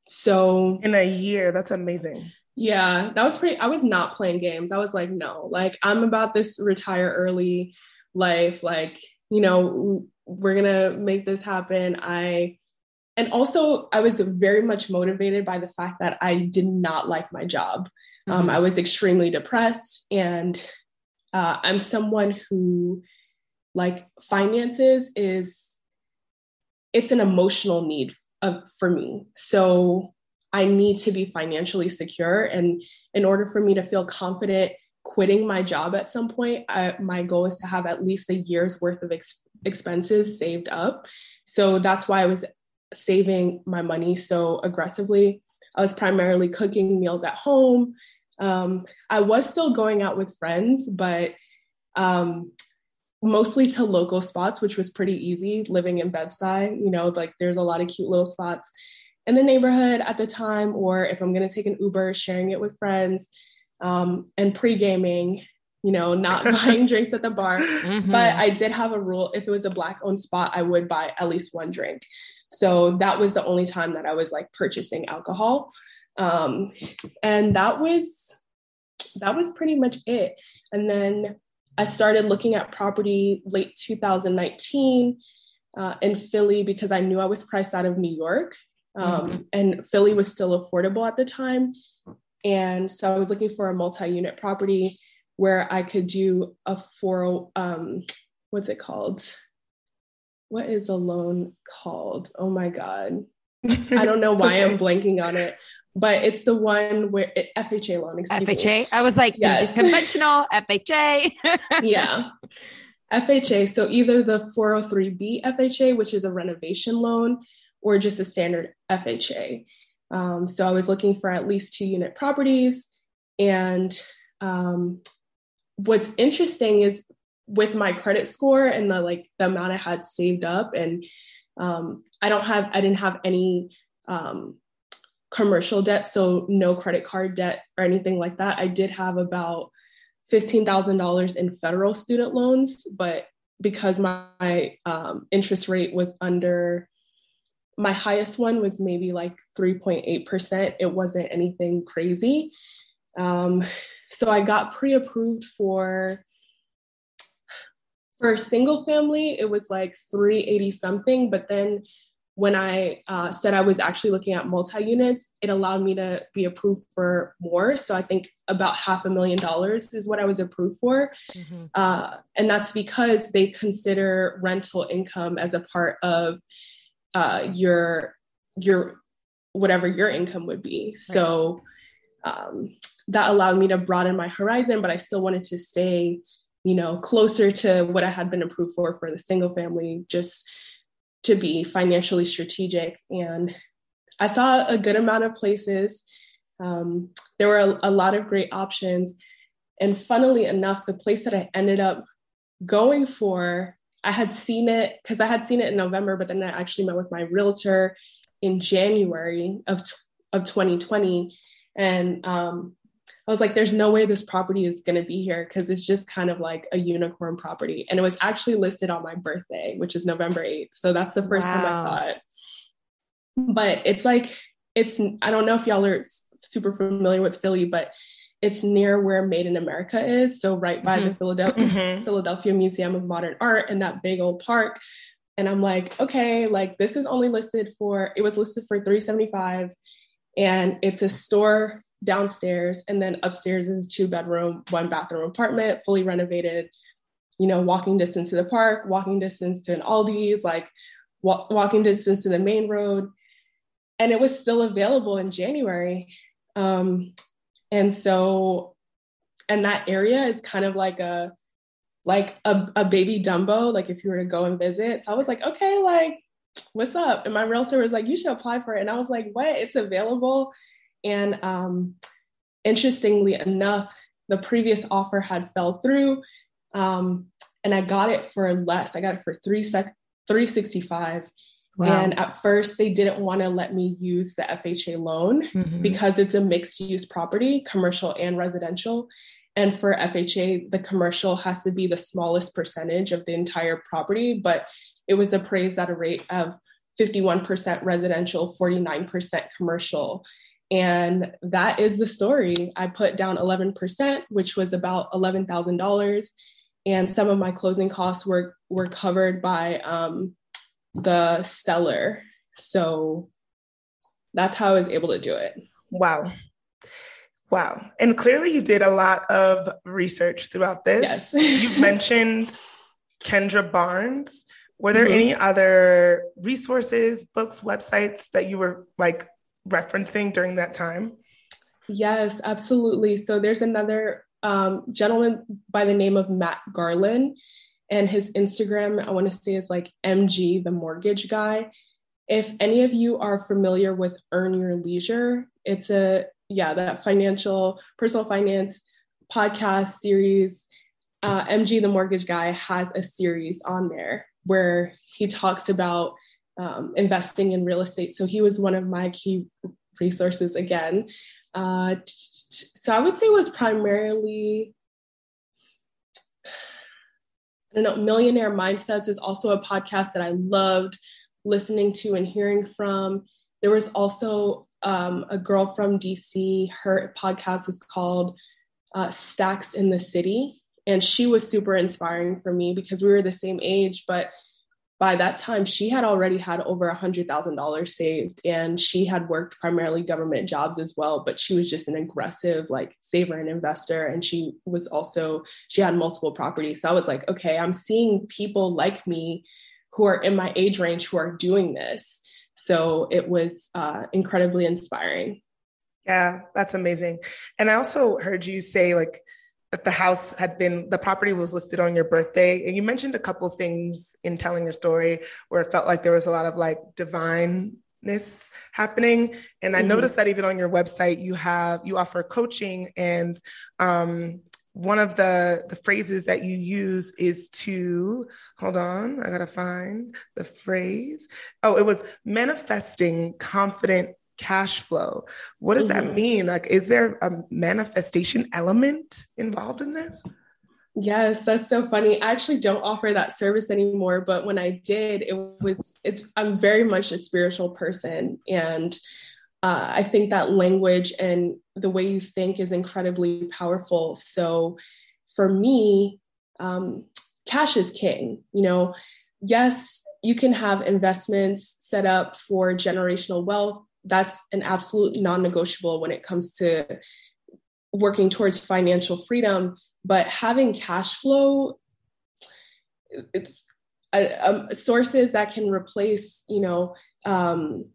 so in a year, that's amazing. Yeah, that was pretty. I was not playing games. I was like, no, like I'm about this retire early life like you know we're gonna make this happen i and also i was very much motivated by the fact that i did not like my job um, mm-hmm. um, i was extremely depressed and uh, I'm someone who like finances is it's an emotional need of, for me. So I need to be financially secure. And in order for me to feel confident quitting my job at some point, I, my goal is to have at least a year's worth of ex- expenses saved up. So that's why I was saving my money so aggressively. I was primarily cooking meals at home. Um, I was still going out with friends, but um, mostly to local spots, which was pretty easy living in Bed-Stuy. You know, like there's a lot of cute little spots in the neighborhood at the time, or if I'm going to take an Uber, sharing it with friends um, and pre gaming, you know, not <laughs> buying drinks at the bar. Mm-hmm. But I did have a rule if it was a Black owned spot, I would buy at least one drink. So that was the only time that I was like purchasing alcohol. Um, and that was that was pretty much it. And then I started looking at property late 2019 uh, in Philly because I knew I was priced out of New York. Um, mm-hmm. And Philly was still affordable at the time. And so I was looking for a multi unit property where I could do a four, um, what's it called? What is a loan called? Oh my God. I don't know <laughs> why okay. I'm blanking on it but it's the one where it, FHA loan. FHA. Me. I was like, yes. conventional FHA. <laughs> <laughs> yeah. FHA. So either the 403B FHA, which is a renovation loan, or just a standard FHA. Um, so I was looking for at least two unit properties. And um, what's interesting is with my credit score and the like the amount I had saved up, and um, I don't have I didn't have any um, commercial debt, so no credit card debt or anything like that. I did have about $15,000 in federal student loans, but because my um, interest rate was under my highest one was maybe like 3.8%. It wasn't anything crazy. Um, so I got pre-approved for for a single family, it was like 380 something, but then when I uh, said I was actually looking at multi units, it allowed me to be approved for more. So I think about half a million dollars is what I was approved for. Mm-hmm. Uh, and that's because they consider rental income as a part of uh, your your whatever your income would be. Right. So um, that allowed me to broaden my horizon, but I still wanted to stay, you know, closer to what I had been approved for for the single family, just to be financially strategic. And I saw a good amount of places. Um, there were a, a lot of great options. And funnily enough, the place that I ended up going for, I had seen it because I had seen it in November, but then I actually met with my realtor in January of, of 2020. And um, I was like, there's no way this property is going to be here because it's just kind of like a unicorn property. And it was actually listed on my birthday, which is November 8th. So that's the first wow. time I saw it. But it's like, it's, I don't know if y'all are super familiar with Philly, but it's near where Made in America is. So right by mm-hmm. the Philadelphia, <clears throat> mm-hmm. Philadelphia Museum of Modern Art and that big old park. And I'm like, okay, like this is only listed for, it was listed for 375 and it's a store downstairs, and then upstairs is a two bedroom, one bathroom apartment, fully renovated. You know, walking distance to the park, walking distance to an Aldi's, like wa- walking distance to the main road. And it was still available in January. Um, and so, and that area is kind of like a like a, a baby Dumbo, like if you were to go and visit. So I was like, okay, like, what's up? And my realtor was like, you should apply for it. And I was like, what? It's available. And um, interestingly enough, the previous offer had fell through, um, and I got it for less. I got it for three sec- 365. Wow. And at first, they didn't want to let me use the FHA loan mm-hmm. because it's a mixed use property, commercial and residential. And for FHA, the commercial has to be the smallest percentage of the entire property, but it was appraised at a rate of 51% residential, 49% commercial. And that is the story. I put down 11%, which was about $11,000. And some of my closing costs were, were covered by um, the seller. So that's how I was able to do it. Wow. Wow. And clearly you did a lot of research throughout this. Yes. You've <laughs> mentioned Kendra Barnes. Were there Mhm. any other resources, books, websites that you were like referencing during that time? Yes, absolutely. So there's another um, gentleman by the name of Matt Garland, and his Instagram, I want to say, is like MG, the mortgage guy. If any of you are familiar with Earn Your Leisure, it's a, yeah, that financial, personal finance podcast series. Uh, MG, the mortgage guy, has a series on there where he talks about um, investing in real estate. So he was one of my key resources again. Uh, so I would say was primarily, know, Millionaire Mindsets is also a podcast that I loved listening to and hearing from. There was also um, a girl from DC, her podcast is called uh, Stacks in the City. And she was super inspiring for me because we were the same age, but by that time she had already had over a hundred thousand dollars saved and she had worked primarily government jobs as well but she was just an aggressive like saver and investor and she was also she had multiple properties. So i was like okay i'm seeing people like me who are in my age range who are doing this. So it was uh, incredibly inspiring. Yeah, that's amazing. And I also heard you say like that the house had been the property was listed on your birthday. And you mentioned a couple things in telling your story where it felt like there was a lot of like divineness happening. And i Mhm. noticed that even on your website you have you offer coaching. And um one of the the phrases that you use is to hold on i gotta find the phrase. Oh it was manifesting confident cash flow what does that Mhm. mean like is there a manifestation element involved in this Yes, that's so funny. I actually don't offer that service anymore, but when I did, it was it's I'm very much a spiritual person and uh, I think that language and the way you think is incredibly powerful. So for me, um, cash is king. You know, yes, you can have investments set up for generational wealth. That's an absolute non negotiable when it comes to working towards financial freedom. But having cash flow, uh, um, sources that can replace, you know, um,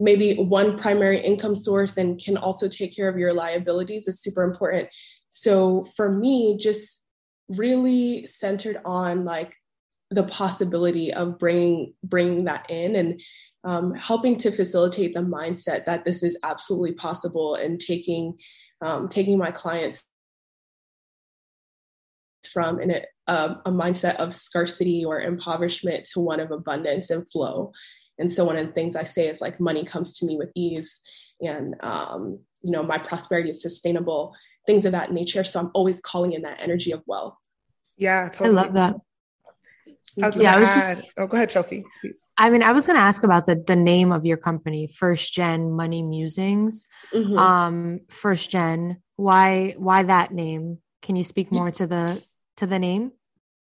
maybe one primary income source and can also take care of your liabilities is super important. So for me, just really centered on like the possibility of bringing bringing that in and um, helping to facilitate the mindset that this is absolutely possible and taking um, taking my clients from in a, a, a mindset of scarcity or impoverishment to one of abundance and flow. And so one of the things I say is like money comes to me with ease and um, you know my prosperity is sustainable, things of that nature. So I'm always calling in that energy of wealth. yeah I love that. I was Yeah, gonna I was add, just- oh go ahead chelsea please I mean, I was going to ask about the the name of your company, First Gen Money Musings. Mhm. Um, First Gen. Why why that name? Can you speak more to the to the name?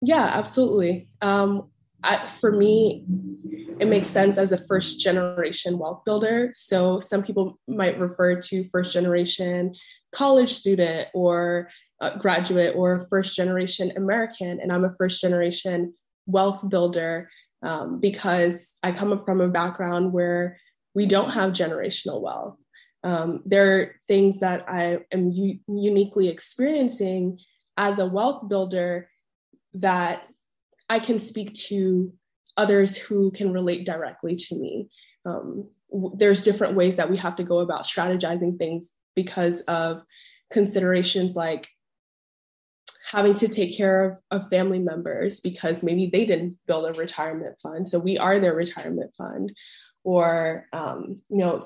Yeah, absolutely. Um, I, for me, it makes sense as a first generation wealth builder. So some people might refer to first generation college student or uh, graduate or first generation American, and I'm a first generation wealth builder um, because I come from a background where we don't have generational wealth. Um, there are things that I am u- uniquely experiencing as a wealth builder that I can speak to others who can relate directly to me. Um, w- there's different ways that we have to go about strategizing things because of considerations like having to take care of, of family members because maybe they didn't build a retirement fund. So we are their retirement fund. Or, um, you know,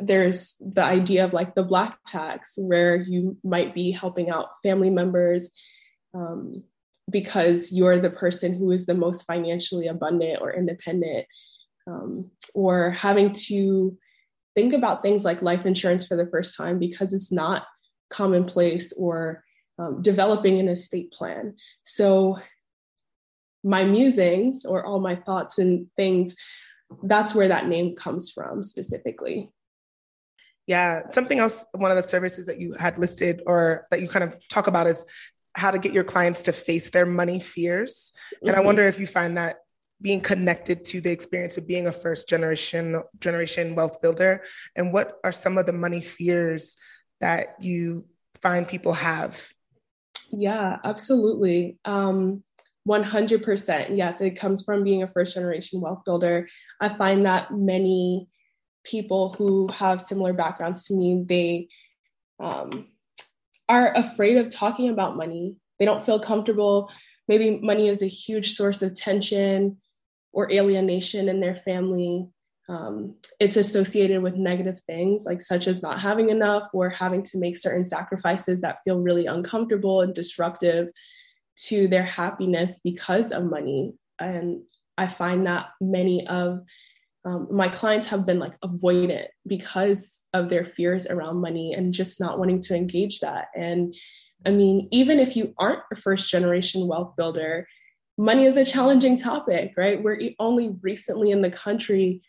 there's the idea of like the black tax where you might be helping out family members um, because you're the person who is the most financially abundant or independent, um, or having to think about things like life insurance for the first time because it's not commonplace, or um, developing an estate plan. So, my musings or all my thoughts and things, that's where that name comes from specifically. Yeah. Something else, one of the services that you had listed or that you kind of talk about is how to get your clients to face their money fears. And mm-hmm. I wonder if you find that being connected to the experience of being a first generation generation wealth builder and what are some of the money fears that you find people have yeah absolutely. Um 100% yes it comes from being a first generation wealth builder. I find that many people who have similar backgrounds to me they um, are afraid of talking about money. They don't feel comfortable. Maybe money is a huge source of tension or alienation in their family. Um, it's associated with negative things like such as not having enough or having to make certain sacrifices that feel really uncomfortable and disruptive to their happiness because of money. And I find that many of um, my clients have been like avoidant because of their fears around money and just not wanting to engage that. And I mean, even if you aren't a first generation wealth builder, money is a challenging topic, right? We're only recently in the country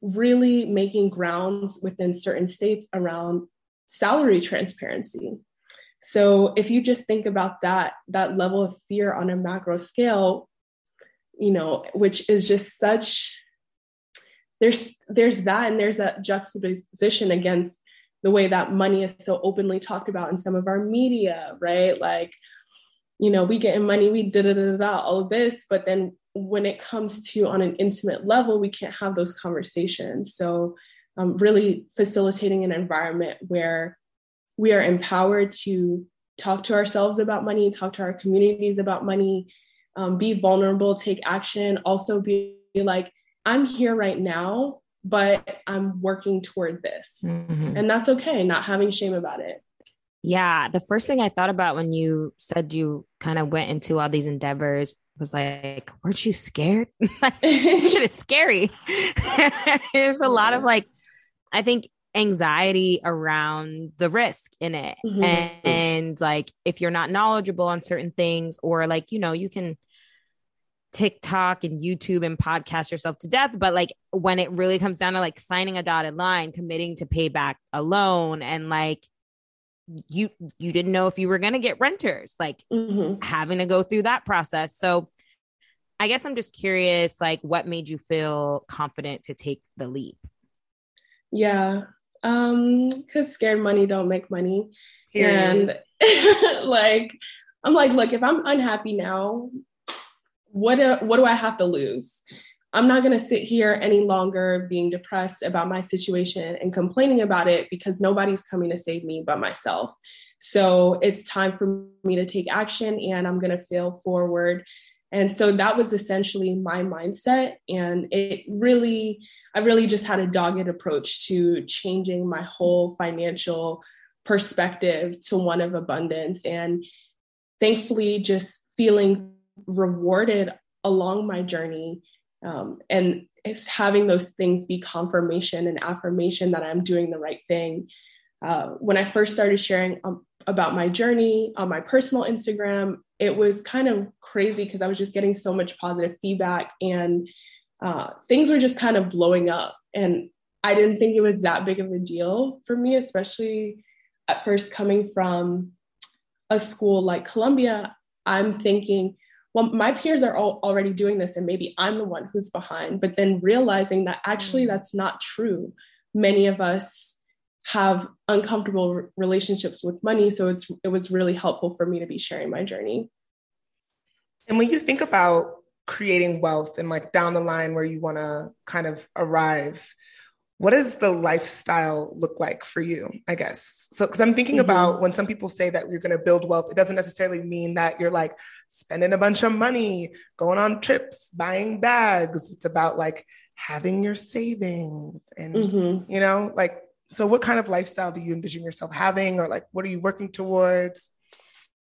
really making grounds within certain states around salary transparency. So if you just think about that, that level of fear on a macro scale, you know, which is just such there's there's that and there's that juxtaposition against the way that money is so openly talked about in some of our media, right? Like, you know, we getting money, we da da da da, all of this, but then when it comes to on an intimate level, we can't have those conversations. So, um, really facilitating an environment where we are empowered to talk to ourselves about money, talk to our communities about money, um, be vulnerable, take action, also be like, I'm here right now, but I'm working toward this. Mm-hmm. And that's okay, not having shame about it. Yeah. The first thing I thought about when you said you kind of went into all these endeavors was like, weren't you scared? <laughs> <laughs> shit is scary. <laughs> There's a lot of like, I think anxiety around the risk in it. Mm-hmm. And, and like, if you're not knowledgeable on certain things, or like, you know, you can TikTok and YouTube and podcast yourself to death. But like when it really comes down to like signing a dotted line, committing to pay back a loan and like you you didn't know if you were going to get renters like mm-hmm. having to go through that process. So i guess i'm just curious like what made you feel confident to take the leap? Yeah um because scared money don't make money. And <laughs> like i'm like look if i'm unhappy now what do, what do i have to lose I'm not going to sit here any longer being depressed about my situation and complaining about it because nobody's coming to save me but myself. So it's time for me to take action and I'm going to feel forward. And so that was essentially my mindset. And it really, I really just had a dogged approach to changing my whole financial perspective to one of abundance. And thankfully, just feeling rewarded along my journey um, and it's having those things be confirmation and affirmation that I'm doing the right thing. Uh, when I first started sharing um, about my journey on my personal Instagram, it was kind of crazy because I was just getting so much positive feedback and uh, things were just kind of blowing up. And I didn't think it was that big of a deal for me, especially at first coming from a school like Columbia. I'm thinking, well, my peers are all already doing this and maybe I'm the one who's behind. But then realizing that actually mm. that's not true. Many of us have uncomfortable relationships with money. So it's it was really helpful for me to be sharing my journey. And when you think about creating wealth and like down the line where you want to kind of arrive, what does the lifestyle look like for you i guess so because i'm thinking mm-hmm. about when some people say that you're going to build wealth it doesn't necessarily mean that you're like spending a bunch of money going on trips buying bags it's about like having your savings and mm-hmm. you know like so what kind of lifestyle do you envision yourself having or like what are you working towards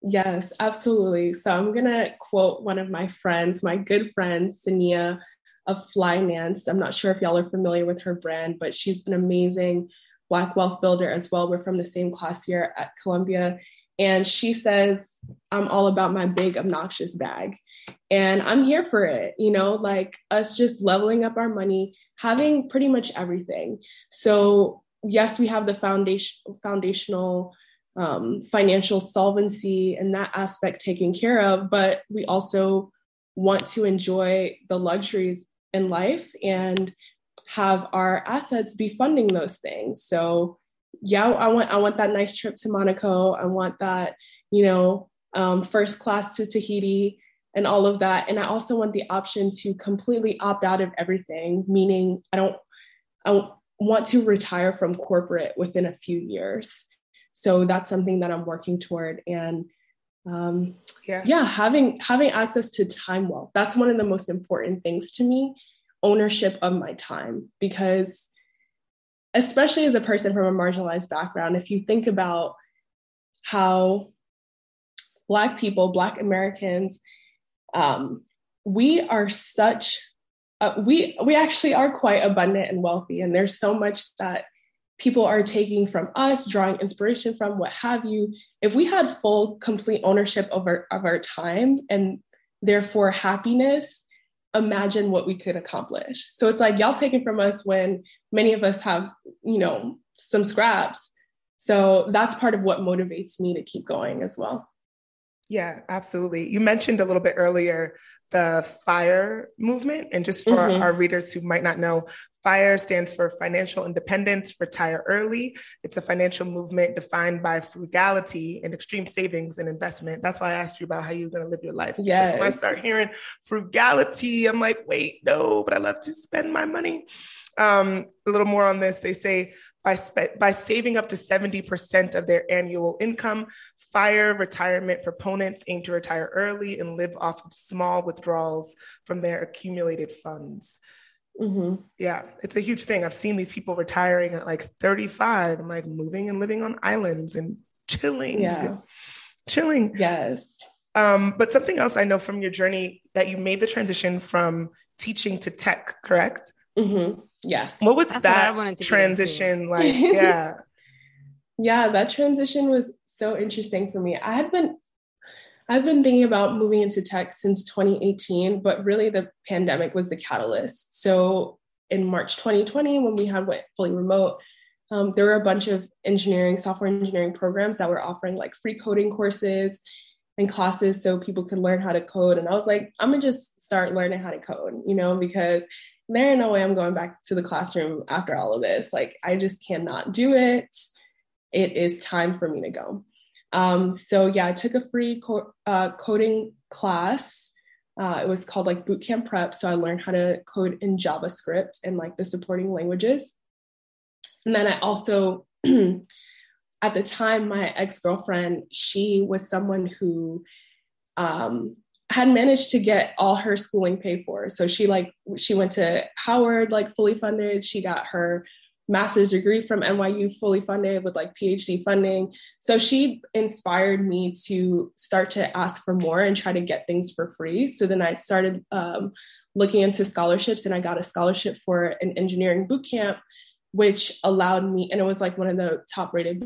yes absolutely so i'm going to quote one of my friends my good friend sania of Flynance. I'm not sure if y'all are familiar with her brand, but she's an amazing Black wealth builder as well. We're from the same class here at Columbia. And she says, I'm all about my big, obnoxious bag. And I'm here for it, you know, like us just leveling up our money, having pretty much everything. So yes, we have the foundation foundational um, financial solvency and that aspect taken care of, but we also want to enjoy the luxuries in life and have our assets be funding those things. So yeah, I want I want that nice trip to Monaco. I want that, you know, um, first class to Tahiti and all of that. And I also want the option to completely opt out of everything, meaning I don't I want to retire from corporate within a few years. So that's something that I'm working toward. And um, yeah. yeah, having having access to time wealth. That's one of the most important things to me. Ownership of my time, because especially as a person from a marginalized background, if you think about how Black people, Black Americans, um, we are such uh, we we actually are quite abundant and wealthy and there's so much that people are taking from us drawing inspiration from what have you. If we had full complete ownership of our of our time and therefore happiness imagine what we could accomplish. So it's like y'all taking from us when many of us have you know some scraps. So that's part of what motivates me to keep going as well yeah, absolutely. You mentioned a little bit earlier the FIRE movement. And just for mm-hmm. our readers who might not know, FIRE stands for Financial Independence, Retire Early. It's a financial movement defined by frugality and extreme savings and investment. That's why I asked you about how you're going to live your life. Yes. when I start hearing frugality, I'm like, wait, no, but I love to spend my money. Um, a little more on this. They say by, spe- by saving up to 70% of their annual income, FIRE retirement proponents aim to retire early and live off of small withdrawals from their accumulated funds. Mm-hmm. Yeah, it's a huge thing. I've seen these people retiring at like 35 and like moving and living on islands and chilling. Yeah. Chilling. Yes. Um, but something else I know from your journey that you made the transition from teaching to tech, correct? Mm-hmm. Yes. What was That's that what transition like? Yeah. <laughs> yeah, that transition was so interesting for me. I had been I've been thinking about moving into tech since 2018, but really the pandemic was the catalyst. So in March 2020, when we had went fully remote, um, there were a bunch of engineering, software engineering programs that were offering like free coding courses and classes so people could learn how to code. And I was like, I'm gonna just start learning how to code, you know, because there ain't no way I'm going back to the classroom after all of this. Like, I just cannot do it. It is time for me to go. Um, so, yeah, I took a free co- uh, coding class. Uh, it was called like Bootcamp Prep. So, I learned how to code in JavaScript and like the supporting languages. And then I also, <clears throat> at the time, my ex girlfriend, she was someone who um, had managed to get all her schooling paid for. So she like she went to Howard like fully funded. She got her master's degree from NYU fully funded with like PhD funding. So she inspired me to start to ask for more and try to get things for free. So then I started um, looking into scholarships and I got a scholarship for an engineering boot camp, which allowed me, and it was like one of the top rated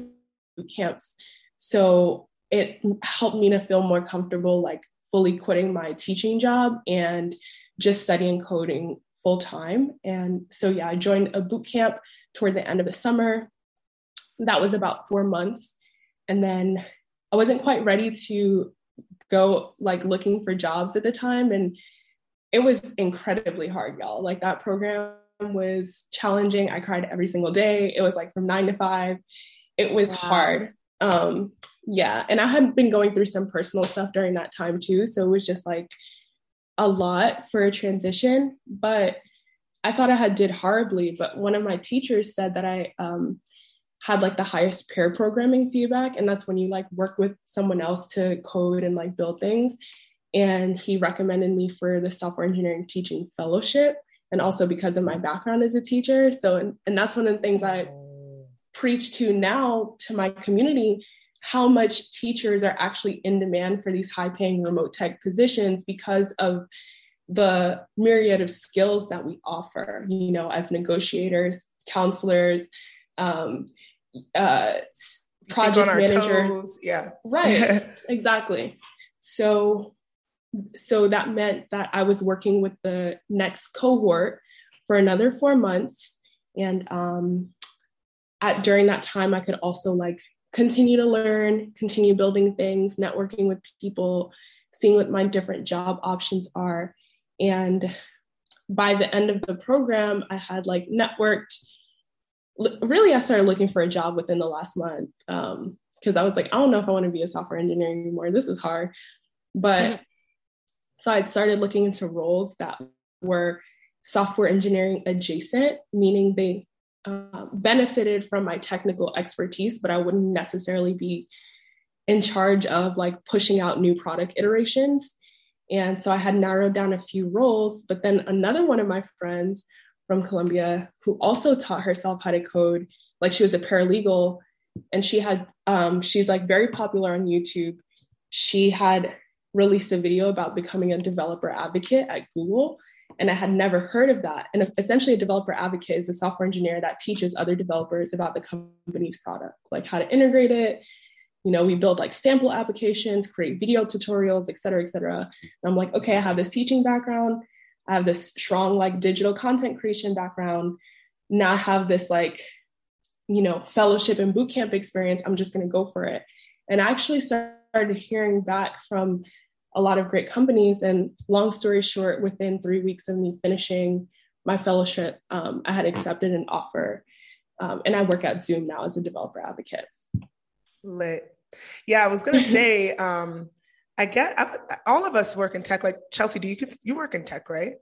boot camps. So it helped me to feel more comfortable like fully quitting my teaching job and just studying coding full time. And so, yeah, I joined a boot camp toward the end of the summer. That was about four months. And then I wasn't quite ready to go like looking for jobs at the time. And it was incredibly hard, y'all. Like that program was challenging. I cried every single day. It was like from nine to five. It was wow. hard. Um, yeah and i had been going through some personal stuff during that time too so it was just like a lot for a transition but i thought i had did horribly. But one of my teachers said that i um, had like the highest pair programming feedback and that's when you like work with someone else to code and like build things. And he recommended me for the software engineering teaching fellowship and also because of my background as a teacher. So and, and that's one of the things i preach to now to my community how much teachers are actually in demand for these high paying remote tech positions because of the myriad of skills that we offer, you know, as negotiators, counselors, um, uh, project managers. Toes. Yeah. Right. <laughs> exactly. So, so that meant that I was working with the next cohort for another four months. And um, at during that time I could also like continue to learn, continue building things, networking with people, seeing what my different job options are. And by the end of the program, I had like networked. Really, I started looking for a job within the last month because um, I was like, I don't know if I want to be a software engineer anymore. This is hard. But mm-hmm. so I'd started looking into roles that were software engineering adjacent, meaning they uh, benefited from my technical expertise, but I wouldn't necessarily be in charge of like pushing out new product iterations. And so I had narrowed down a few roles, but then another one of my friends from Columbia who also taught herself how to code, like she was a paralegal and she had, um, she's like very popular on YouTube. She had released a video about becoming a developer advocate at Google. And I had never heard of that. And essentially, a developer advocate is a software engineer that teaches other developers about the company's product, like how to integrate it. You know, we build like sample applications, create video tutorials, et cetera, et cetera. And I'm like, okay, I have this teaching background. I have this strong like digital content creation background. Now I have this like, you know, fellowship and bootcamp experience. I'm just going to go for it. And I actually started hearing back from a lot of great companies. And long story short, within three weeks of me finishing my fellowship, um, I had accepted an offer. Um, and I work at Zoom now as a developer advocate. Lit. Yeah, I was gonna <laughs> say, um, I get I, all of us work in tech. Like Chelsea, do you you work in tech, right?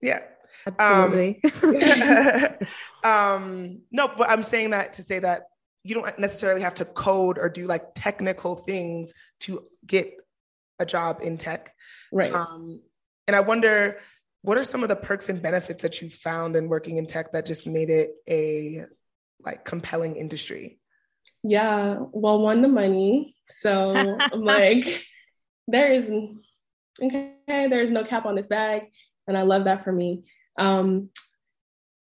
Yeah, absolutely. Um, <laughs> um, no, but I'm saying that to say that you don't necessarily have to code or do like technical things to get a job in tech. Right. Um, and I wonder what are some of the perks and benefits that you found in working in tech that just made it a like compelling industry? Yeah, well, one, the money. So I'm <laughs> like, there is okay, there's no cap on this bag, and I love that for me. Um,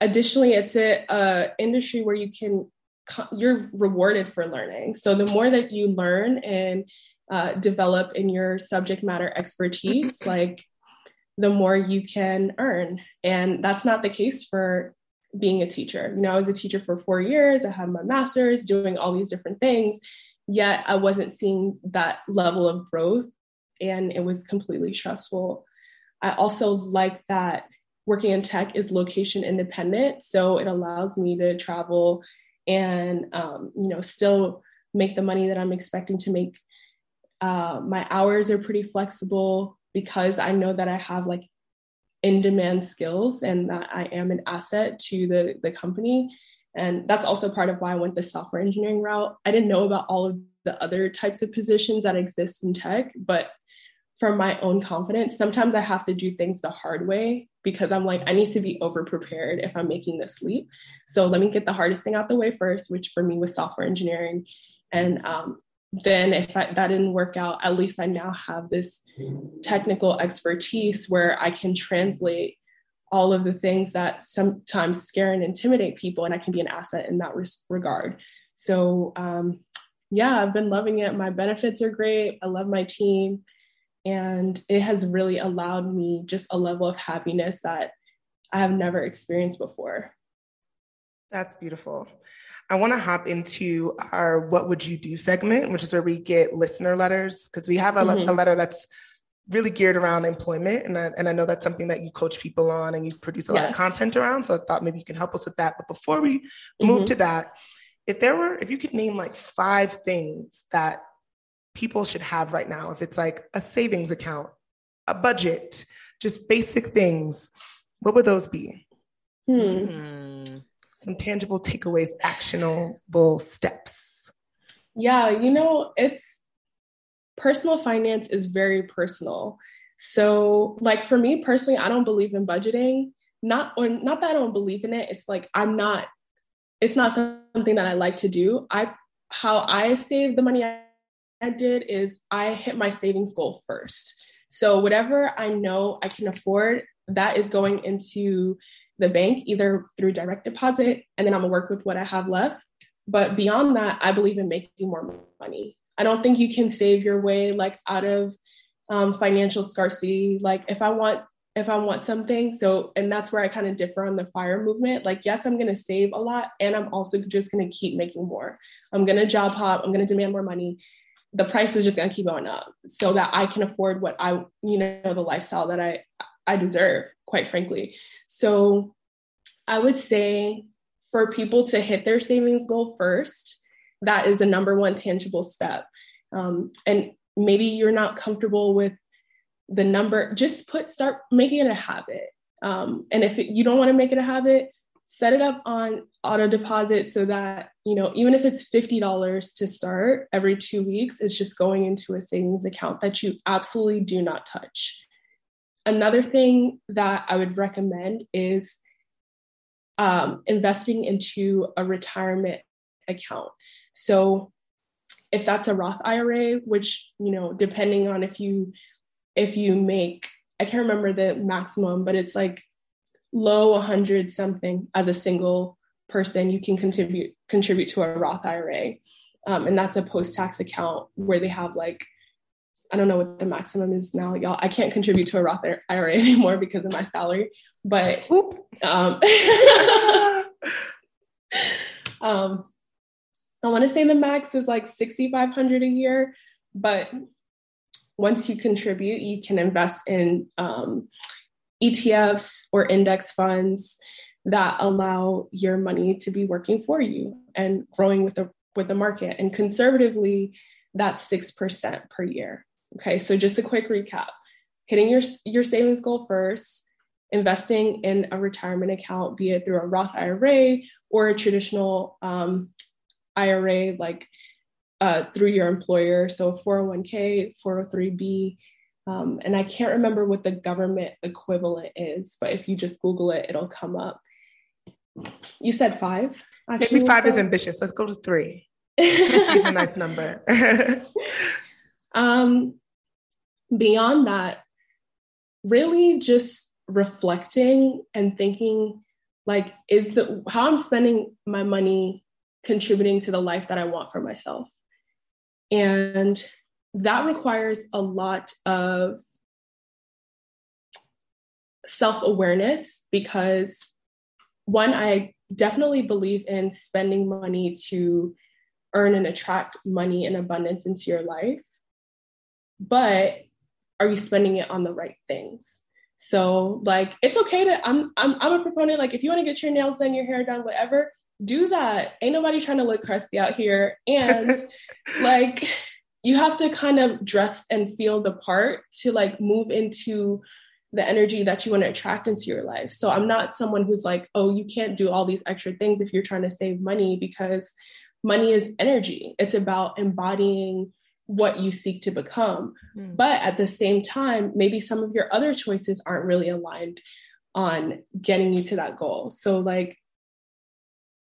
additionally, it's a, a industry where you can you're rewarded for learning. So the more that you learn and uh, develop in your subject matter expertise, <laughs> like the more you can earn. And that's not the case for being a teacher. You know, I was a teacher for four years, I had my master's, doing all these different things, yet I wasn't seeing that level of growth and it was completely stressful. I also like that working in tech is location independent. So it allows me to travel and, um, you know, still make the money that I'm expecting to make uh, my hours are pretty flexible because I know that I have like in demand skills and that I am an asset to the, the company. And that's also part of why I went the software engineering route. I didn't know about all of the other types of positions that exist in tech, but from my own confidence, sometimes I have to do things the hard way because I'm like, I need to be over prepared if I'm making this leap. So let me get the hardest thing out the way first, which for me was software engineering. And um, then if I, that didn't work out, at least I now have this technical expertise where I can translate all of the things that sometimes scare and intimidate people, and I can be an asset in that res- regard. So, um, yeah, I've been loving it. My benefits are great. I love my team. And it has really allowed me just a level of happiness that I have never experienced before. That's beautiful. I want to hop into our What Would You Do segment, which is where we get listener letters because we have a, mm-hmm. a, letter that's really geared around employment. And I, and I know that's something that you coach people on and you produce a yes. lot of content around. So I thought maybe you can help us with that. But before we move mm-hmm. to that, if there were, if you could name like five things that people should have right now, if it's like a savings account, a budget, just basic things, what would those be? Hmm. hmm some tangible takeaways, actionable steps? Yeah, you know, it's personal finance is very personal. So, like for me personally, I don't believe in budgeting. Not or not that I don't believe in it. It's like I'm not. It's not something that I like to do. I how I save the money I, did is I hit my savings goal first. So whatever I know I can afford, that is going into the bank either through direct deposit and then I'm gonna work with what I have left. But beyond that, I believe in making more money. I don't think you can save your way like out of um, financial scarcity. Like if I want, if I want something. So, and that's where I kind of differ on the fire movement. Like, yes, I'm to save a lot, and I'm also just to keep making more. I'm to job hop, I'm to demand more money. The price is just to keep going up so that I can afford what I, you know, the lifestyle that I, I deserve, quite frankly. So, I would say for people to hit their savings goal first, that is a number one tangible step. Um, and maybe you're not comfortable with the number, just put, start making it a habit. Um, and if it, you don't want to make it a habit, set it up on auto deposit so that, you know, even if it's $50 to start every two weeks, it's just going into a savings account that you absolutely do not touch. Another thing that I would recommend is um, investing into a retirement account. So if that's a Roth IRA, which, you know, depending on if you if you make, I can't remember the maximum, but it's like low 100 something as a single person, you can contribute contribute to a Roth IRA. Um, and that's a post-tax account where they have like I don't know what the maximum is now, y'all. I can't contribute to a Roth IRA <laughs> anymore because of my salary, but um, <laughs> um, I want to say the max is like 6,500 a year, but once you contribute, you can invest in um, ETFs or index funds that allow your money to be working for you and growing with the with the market. And conservatively, that's six percent per year. Okay, so just a quick recap: hitting your your savings goal first, investing in a retirement account, be it through a Roth IRA or a traditional um, IRA, like uh, through your employer. So 401k, 403b. Um, and I can't remember what the government equivalent is, but if you just Google it, it'll come up. You said five? Maybe five is ambitious. Let's go to three. <laughs> It's a nice number. <laughs> um, beyond that, really just reflecting and thinking like, is the how I'm spending my money contributing to the life that I want for myself? And that requires a lot of self awareness because, one, I definitely believe in spending money to earn and attract money and abundance into your life. But are you spending it on the right things? So like it's okay to I'm I'm I'm a proponent like if you want to get your nails done, your hair done, whatever, do that. Ain't nobody trying to look crusty out here. And <laughs> like you have to kind of dress and feel the part to like move into the energy that you want to attract into your life. So I'm not someone who's like, oh, you can't do all these extra things if you're trying to save money because money is energy. It's about embodying what you seek to become. Mm. But at the same time, maybe some of your other choices aren't really aligned on getting you to that goal. So, like,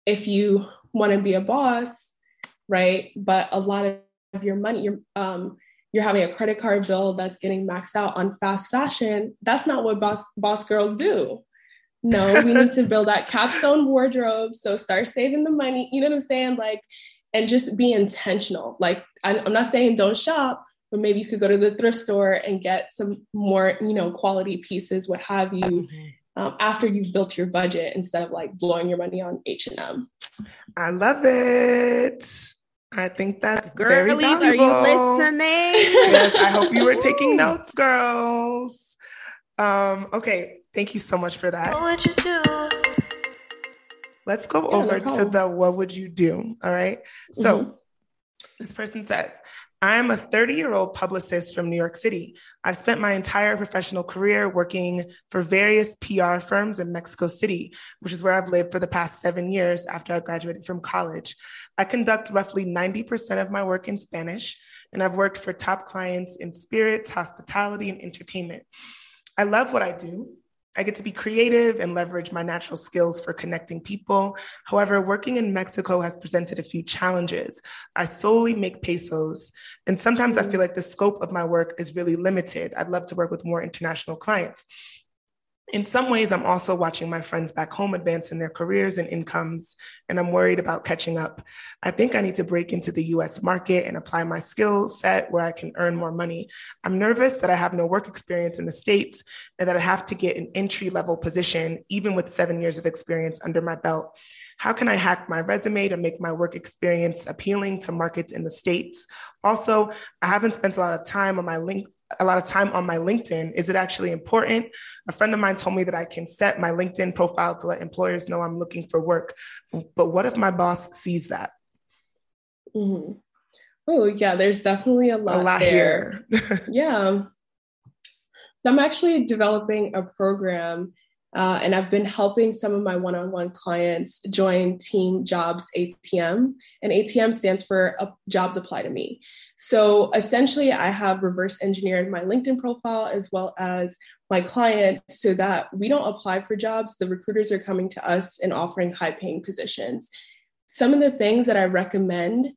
if you want to be a boss, right? But a lot of your money, you're um, you're having a credit card bill that's getting maxed out on fast fashion. That's not what boss boss girls do. No, we need to <laughs> build that capsule wardrobe. So start saving the money. You know what I'm saying? Like, and just be intentional. Like, I'm not saying don't shop, but maybe you could go to the thrift store and get some more, you know, quality pieces, what have you. Mm-hmm um, after you've built your budget instead of like blowing your money on H&M. I love it. I think that's Girlies, very valuable. are you listening? yes, I hope you were taking notes, girls. Um, okay, thank you so much for that. Let's go yeah, over no to the what would you do? All right. So mm-hmm. this person says, I am a 30 year old publicist from New York City. I've spent my entire professional career working for various PR firms in Mexico City, which is where I've lived for the past seven years after I graduated from college. I conduct roughly 90% of my work in Spanish, and I've worked for top clients in spirits, hospitality, and entertainment. I love what I do. I get to be creative and leverage my natural skills for connecting people. However, working in Mexico has presented a few challenges. I solely make pesos, and sometimes I feel mm. like the scope of my work is really limited. I'd love to work with more international clients. In some ways, I'm also watching my friends back home advance in their careers and incomes, and I'm worried about catching up. I think I need to break into the US market and apply my skill set where I can earn more money. I'm nervous that I have no work experience in the States and that I have to get an entry level position, even with seven years of experience under my belt. How can I hack my resume to make my work experience appealing to markets in the States? Also, I haven't spent a lot of time on my link a lot of time on my LinkedIn. Is it actually important? A friend of mine told me that I can set my LinkedIn profile to let employers know I'm looking for work. But what if my boss sees that? Mm-hmm. Oh, yeah, there's definitely a lot, a lot there. here. <laughs> yeah. So I'm actually developing a program uh, and I've been helping some of my one on one clients join Team Jobs ATM. And ATM stands for uh, Jobs Apply to Me. So essentially, I have reverse engineered my LinkedIn profile as well as my clients so that we don't apply for jobs. The recruiters are coming to us and offering high paying positions. Some of the things that I recommend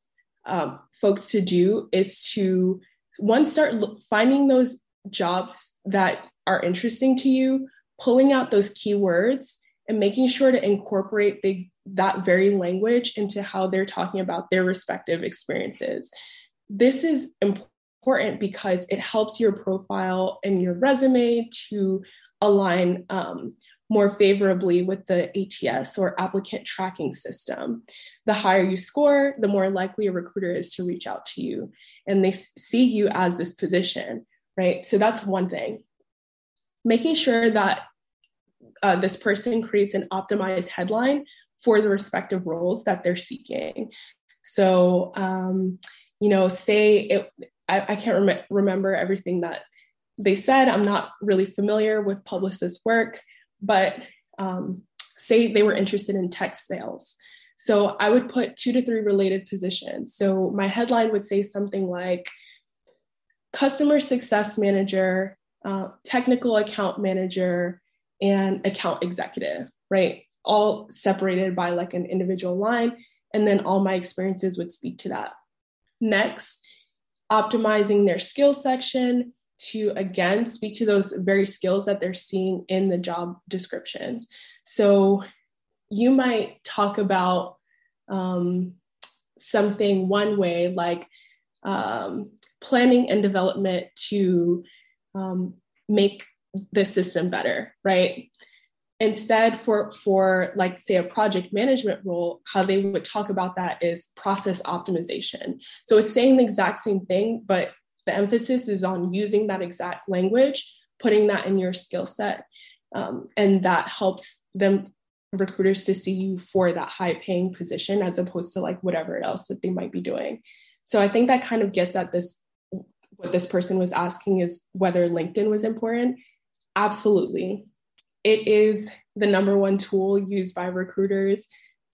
um, folks to do is to one, start finding those jobs that are interesting to you pulling out those keywords and making sure to incorporate the, that very language into how they're talking about their respective experiences. This is important because it helps your profile and your resume to align um, more favorably with the ATS or applicant tracking system. The higher you score, the more likely a recruiter is to reach out to you and they see you as this position, right? So that's one thing making sure that uh, this person creates an optimized headline for the respective roles that they're seeking. So, um, you know, say it, I, I can't rem- remember everything that they said. I'm not really familiar with publicist work, but um, say they were interested in tech sales. So I would put two to three related positions. So my headline would say something like customer success manager uh, technical account manager, and account executive, right? All separated by like an individual line. And then all my experiences would speak to that. Next, optimizing their skill section to again speak to those very skills that they're seeing in the job descriptions. So you might talk about um, something one way like um, planning and development to um, make the system better, right? Instead, for for like say a project management role, how they would talk about that is process optimization. So it's saying the exact same thing, but the emphasis is on using that exact language, putting that in your skill set, um, and that helps them recruiters to see you for that high paying position as opposed to like whatever else that they might be doing. So I think that kind of gets at this what this person was asking is whether LinkedIn was important. Absolutely. It is the number one tool used by recruiters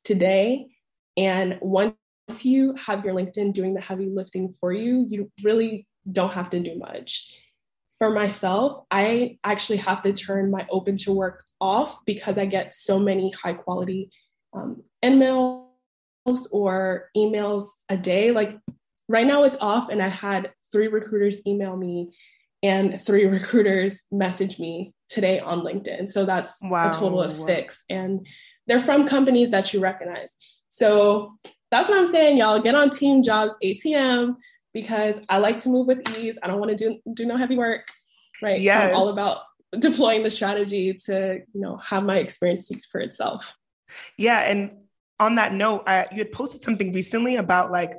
today. And once you have your LinkedIn doing the heavy lifting for you, you really don't have to do much. For myself, I actually have to turn my open to work off because I get so many high quality um, emails or emails a day. Like right now, it's off, and I had three recruiters email me and three <laughs> recruiters message me today on LinkedIn. So that's wow. a total of six. And they're from companies that you recognize. So that's what I'm saying, y'all. Get on Team Jobs ATM because I like to move with ease. I don't want to do do no heavy work. Right. Yes. So I'm all about deploying the strategy to, you know, have my experience speak for itself. Yeah. And on that note, I, you had posted something recently about like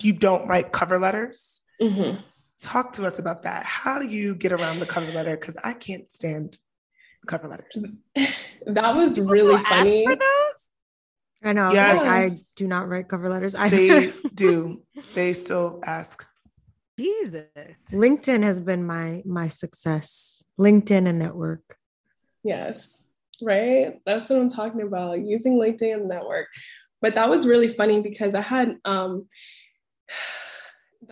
you don't write cover letters. Mm-hmm. Talk to us about that. How do you get around the cover letter? Because I can't stand cover letters. <laughs> that was People really funny. for those? I know. Yes. Like, I do not write cover letters. I they <laughs> do. They still ask. Jesus. LinkedIn has been my my success. LinkedIn and network. Yes. Right. That's what I'm talking about. Using LinkedIn and network. But that was really funny because I had um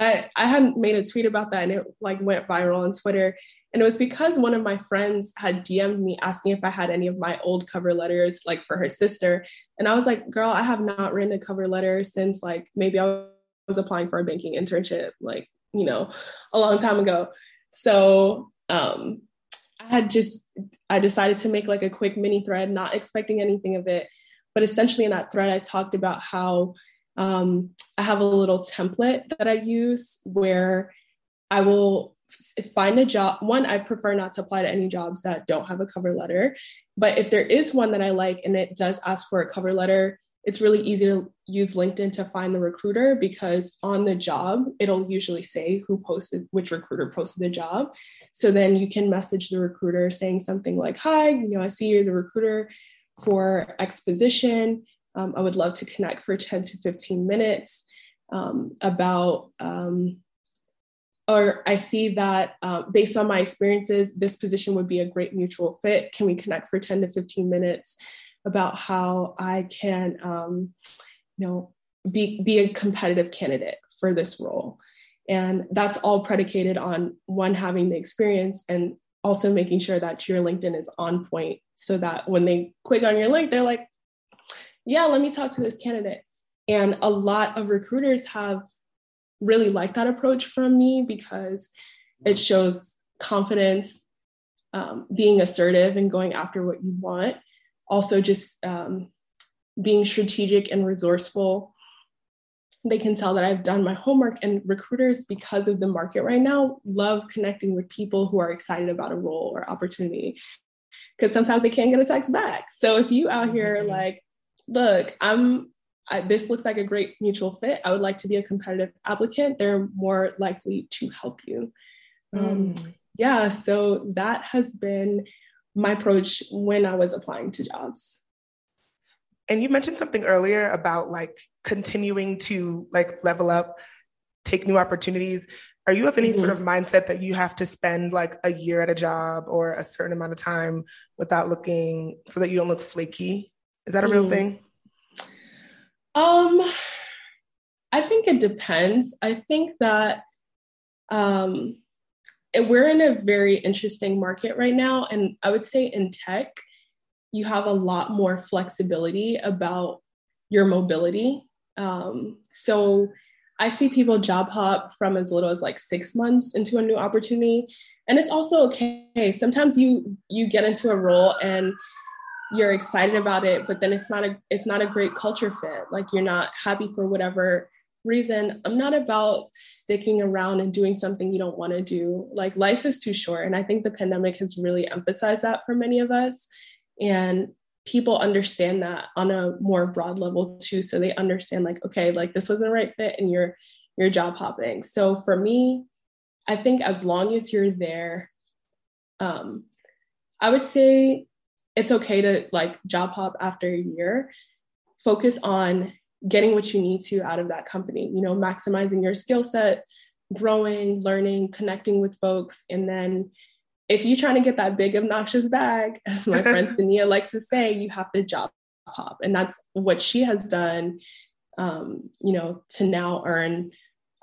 that I hadn't made a tweet about that and it like went viral on Twitter. And it was because one of my friends had DM'd me asking if I had any of my old cover letters, like for her sister. And I was like, girl, I have not written a cover letter since like maybe I was applying for a banking internship, like, you know, a long time ago. So um, I had just I decided to make like a quick mini thread, not expecting anything of it. But essentially in that thread, I talked about how um, I have a little template that I use where I will find a job. One, I prefer not to apply to any jobs that don't have a cover letter. But if there is one that I like and it does ask for a cover letter, it's really easy to use LinkedIn to find the recruiter because on the job, it'll usually say who posted, which recruiter posted the job. So then you can message the recruiter saying something like, Hi, you know, I see you're the recruiter for X position. Um, I would love to connect for 10 to 15 minutes um, about, um, or I see that uh, based on my experiences, this position would be a great mutual fit. Can we connect for 10 to 15 minutes about how I can, um, you know, be, be a competitive candidate for this role? And that's all predicated on one, having the experience and also making sure that your LinkedIn is on point so that when they click on your link, they're like, yeah, let me talk to this candidate. And a lot of recruiters have really liked that approach from me because it shows confidence, um, being assertive and going after what you want. Also, just um, being strategic and resourceful. They can tell that I've done my homework, and recruiters, because of the market right now, love connecting with people who are excited about a role or opportunity because sometimes they can't get a text back. So if you out here mm-hmm. like, look, I'm I, this looks like a great mutual fit. I would like to be a competitive applicant. They're more likely to help you. Um, mm. Yeah, so that has been my approach when I was applying to jobs. And you mentioned something earlier about like continuing to like level up, take new opportunities. Are you of any mm-hmm. sort of mindset that you have to spend like a year at a job or a certain amount of time without looking so that you don't look flaky? Is that a real mm. thing? Um, I think it depends. I think that um, we're in a very interesting market right now. And I would say in tech, you have a lot more flexibility about your mobility. Um, so I see people job hop from as little as like six months into a new opportunity. And it's also okay. Sometimes you you get into a role and you're excited about it but then it's not a it's not a great culture fit. Like you're not happy for whatever reason. I'm not about sticking around and doing something you don't want to do. Like life is too short and i think the pandemic has really emphasized that for many of us and people understand that on a more broad level too. So they understand like okay like this wasn't the right fit and you're you're job hopping. So for me i think as long as you're there um i would say it's okay to like job hop after a year. Focus on getting what you need to out of that company, you know, maximizing your skill set, growing, learning, connecting with folks. And then if you're trying to get that big obnoxious bag, as my friend <laughs> Sania likes to say, you have to job hop. And that's what she has done, um, you know, to now earn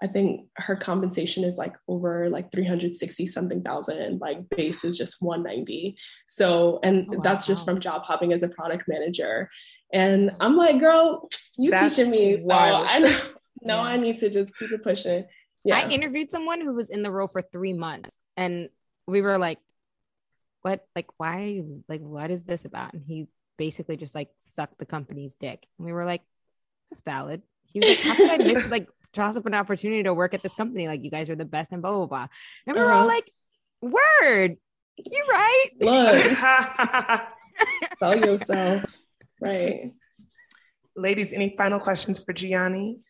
I think her compensation is like over like 360 something thousand, like base is just 190. So, and oh, wow. that's just from job hopping as a product manager. And I'm like, girl, you that's teaching me. Wild. So I know, <laughs> no, yeah. I need to just keep it pushing. Yeah. I interviewed someone who was in the role for three months and we were like, what, like, why, like, what is this about? And he basically just like sucked the company's dick. And we were like, that's valid. He was like, how could I miss <laughs> like toss up an opportunity to work at this company. Like you guys are the best and blah blah blah. And we were all uh-huh. like, word, you right. Look. <laughs> Tell yourself. Right. Ladies, any final questions for Gianni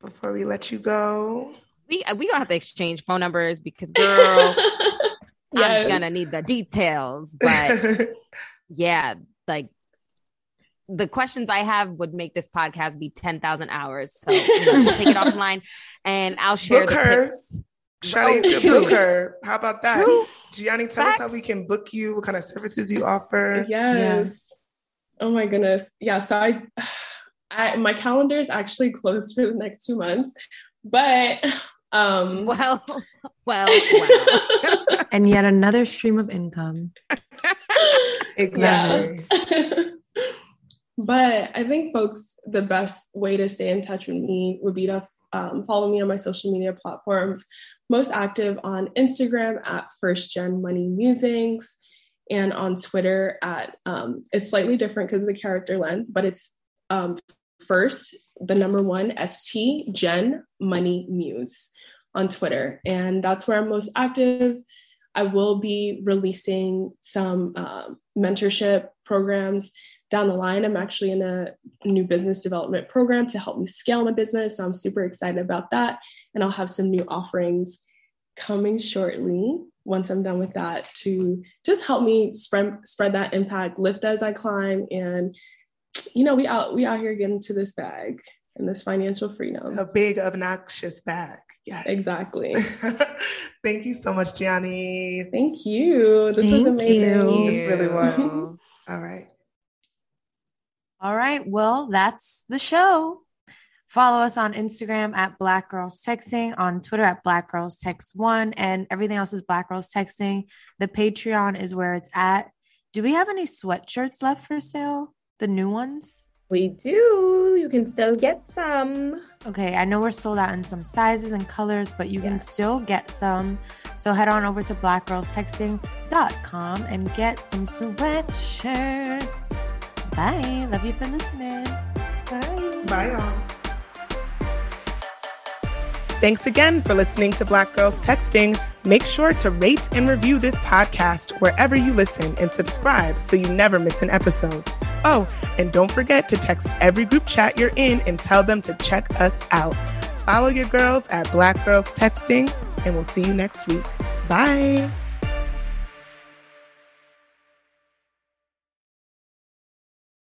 before we let you go? We we gonna have to exchange phone numbers because girl, <laughs> yes. I'm gonna need the details. But <laughs> yeah, like the questions I have would make this podcast be 10,000 hours. So you know, take it <laughs> offline and I'll share book the her. tips. Shawty, oh, book her. How about that? True. Gianni, tell Facts. us how we can book you, what kind of services you offer. Yes. Oh my goodness. Yeah. So I, I my calendar is actually closed for the next two months, but um <laughs> well, well, wow. <laughs> and yet another stream of income. exactly. But I think folks, the best way to stay in touch with me would be to um, follow me on my social media platforms. most active on Instagram at First Gen Money Musings and on Twitter at um, it's slightly different because of the character length, but it's um, first the number one ST Gen Money Muse on Twitter, and that's where I'm most active. I will be releasing some uh, mentorship programs down the line. I'm actually in a new business development program to help me scale my business. So I'm super excited about that. And I'll have some new offerings coming shortly once I'm done with that to just help me spread spread that impact, lift as I climb. And you know, we out we out here getting to this bag and this financial freedom. A big obnoxious bag. Yes. Exactly. <laughs> Thank you so much, Gianni. Thank you. This Thank was amazing. you. This really was. <laughs> All right. All right. Well, that's the show. Follow us on Instagram at Black Girls Texting, on Twitter at Black Girls Text One, and everything else is Black Girls Texting. The Patreon is where it's at. Do we have any sweatshirts left for sale? The new ones? We do. You can still get some. Okay, I know we're sold out in some sizes and colors, but you can still get some. So head on over to blackgirlstexting.com and get some sweatshirts. Bye. Love you for listening. Bye. Bye, y'all. Thanks again for listening to Black Girls Texting. Make sure to rate and review this podcast wherever you listen and subscribe so you never miss an episode. Oh, and don't forget to text every group chat you're in and tell them to check us out. Follow your girls at Black Girls Texting, and we'll see you next week. Bye.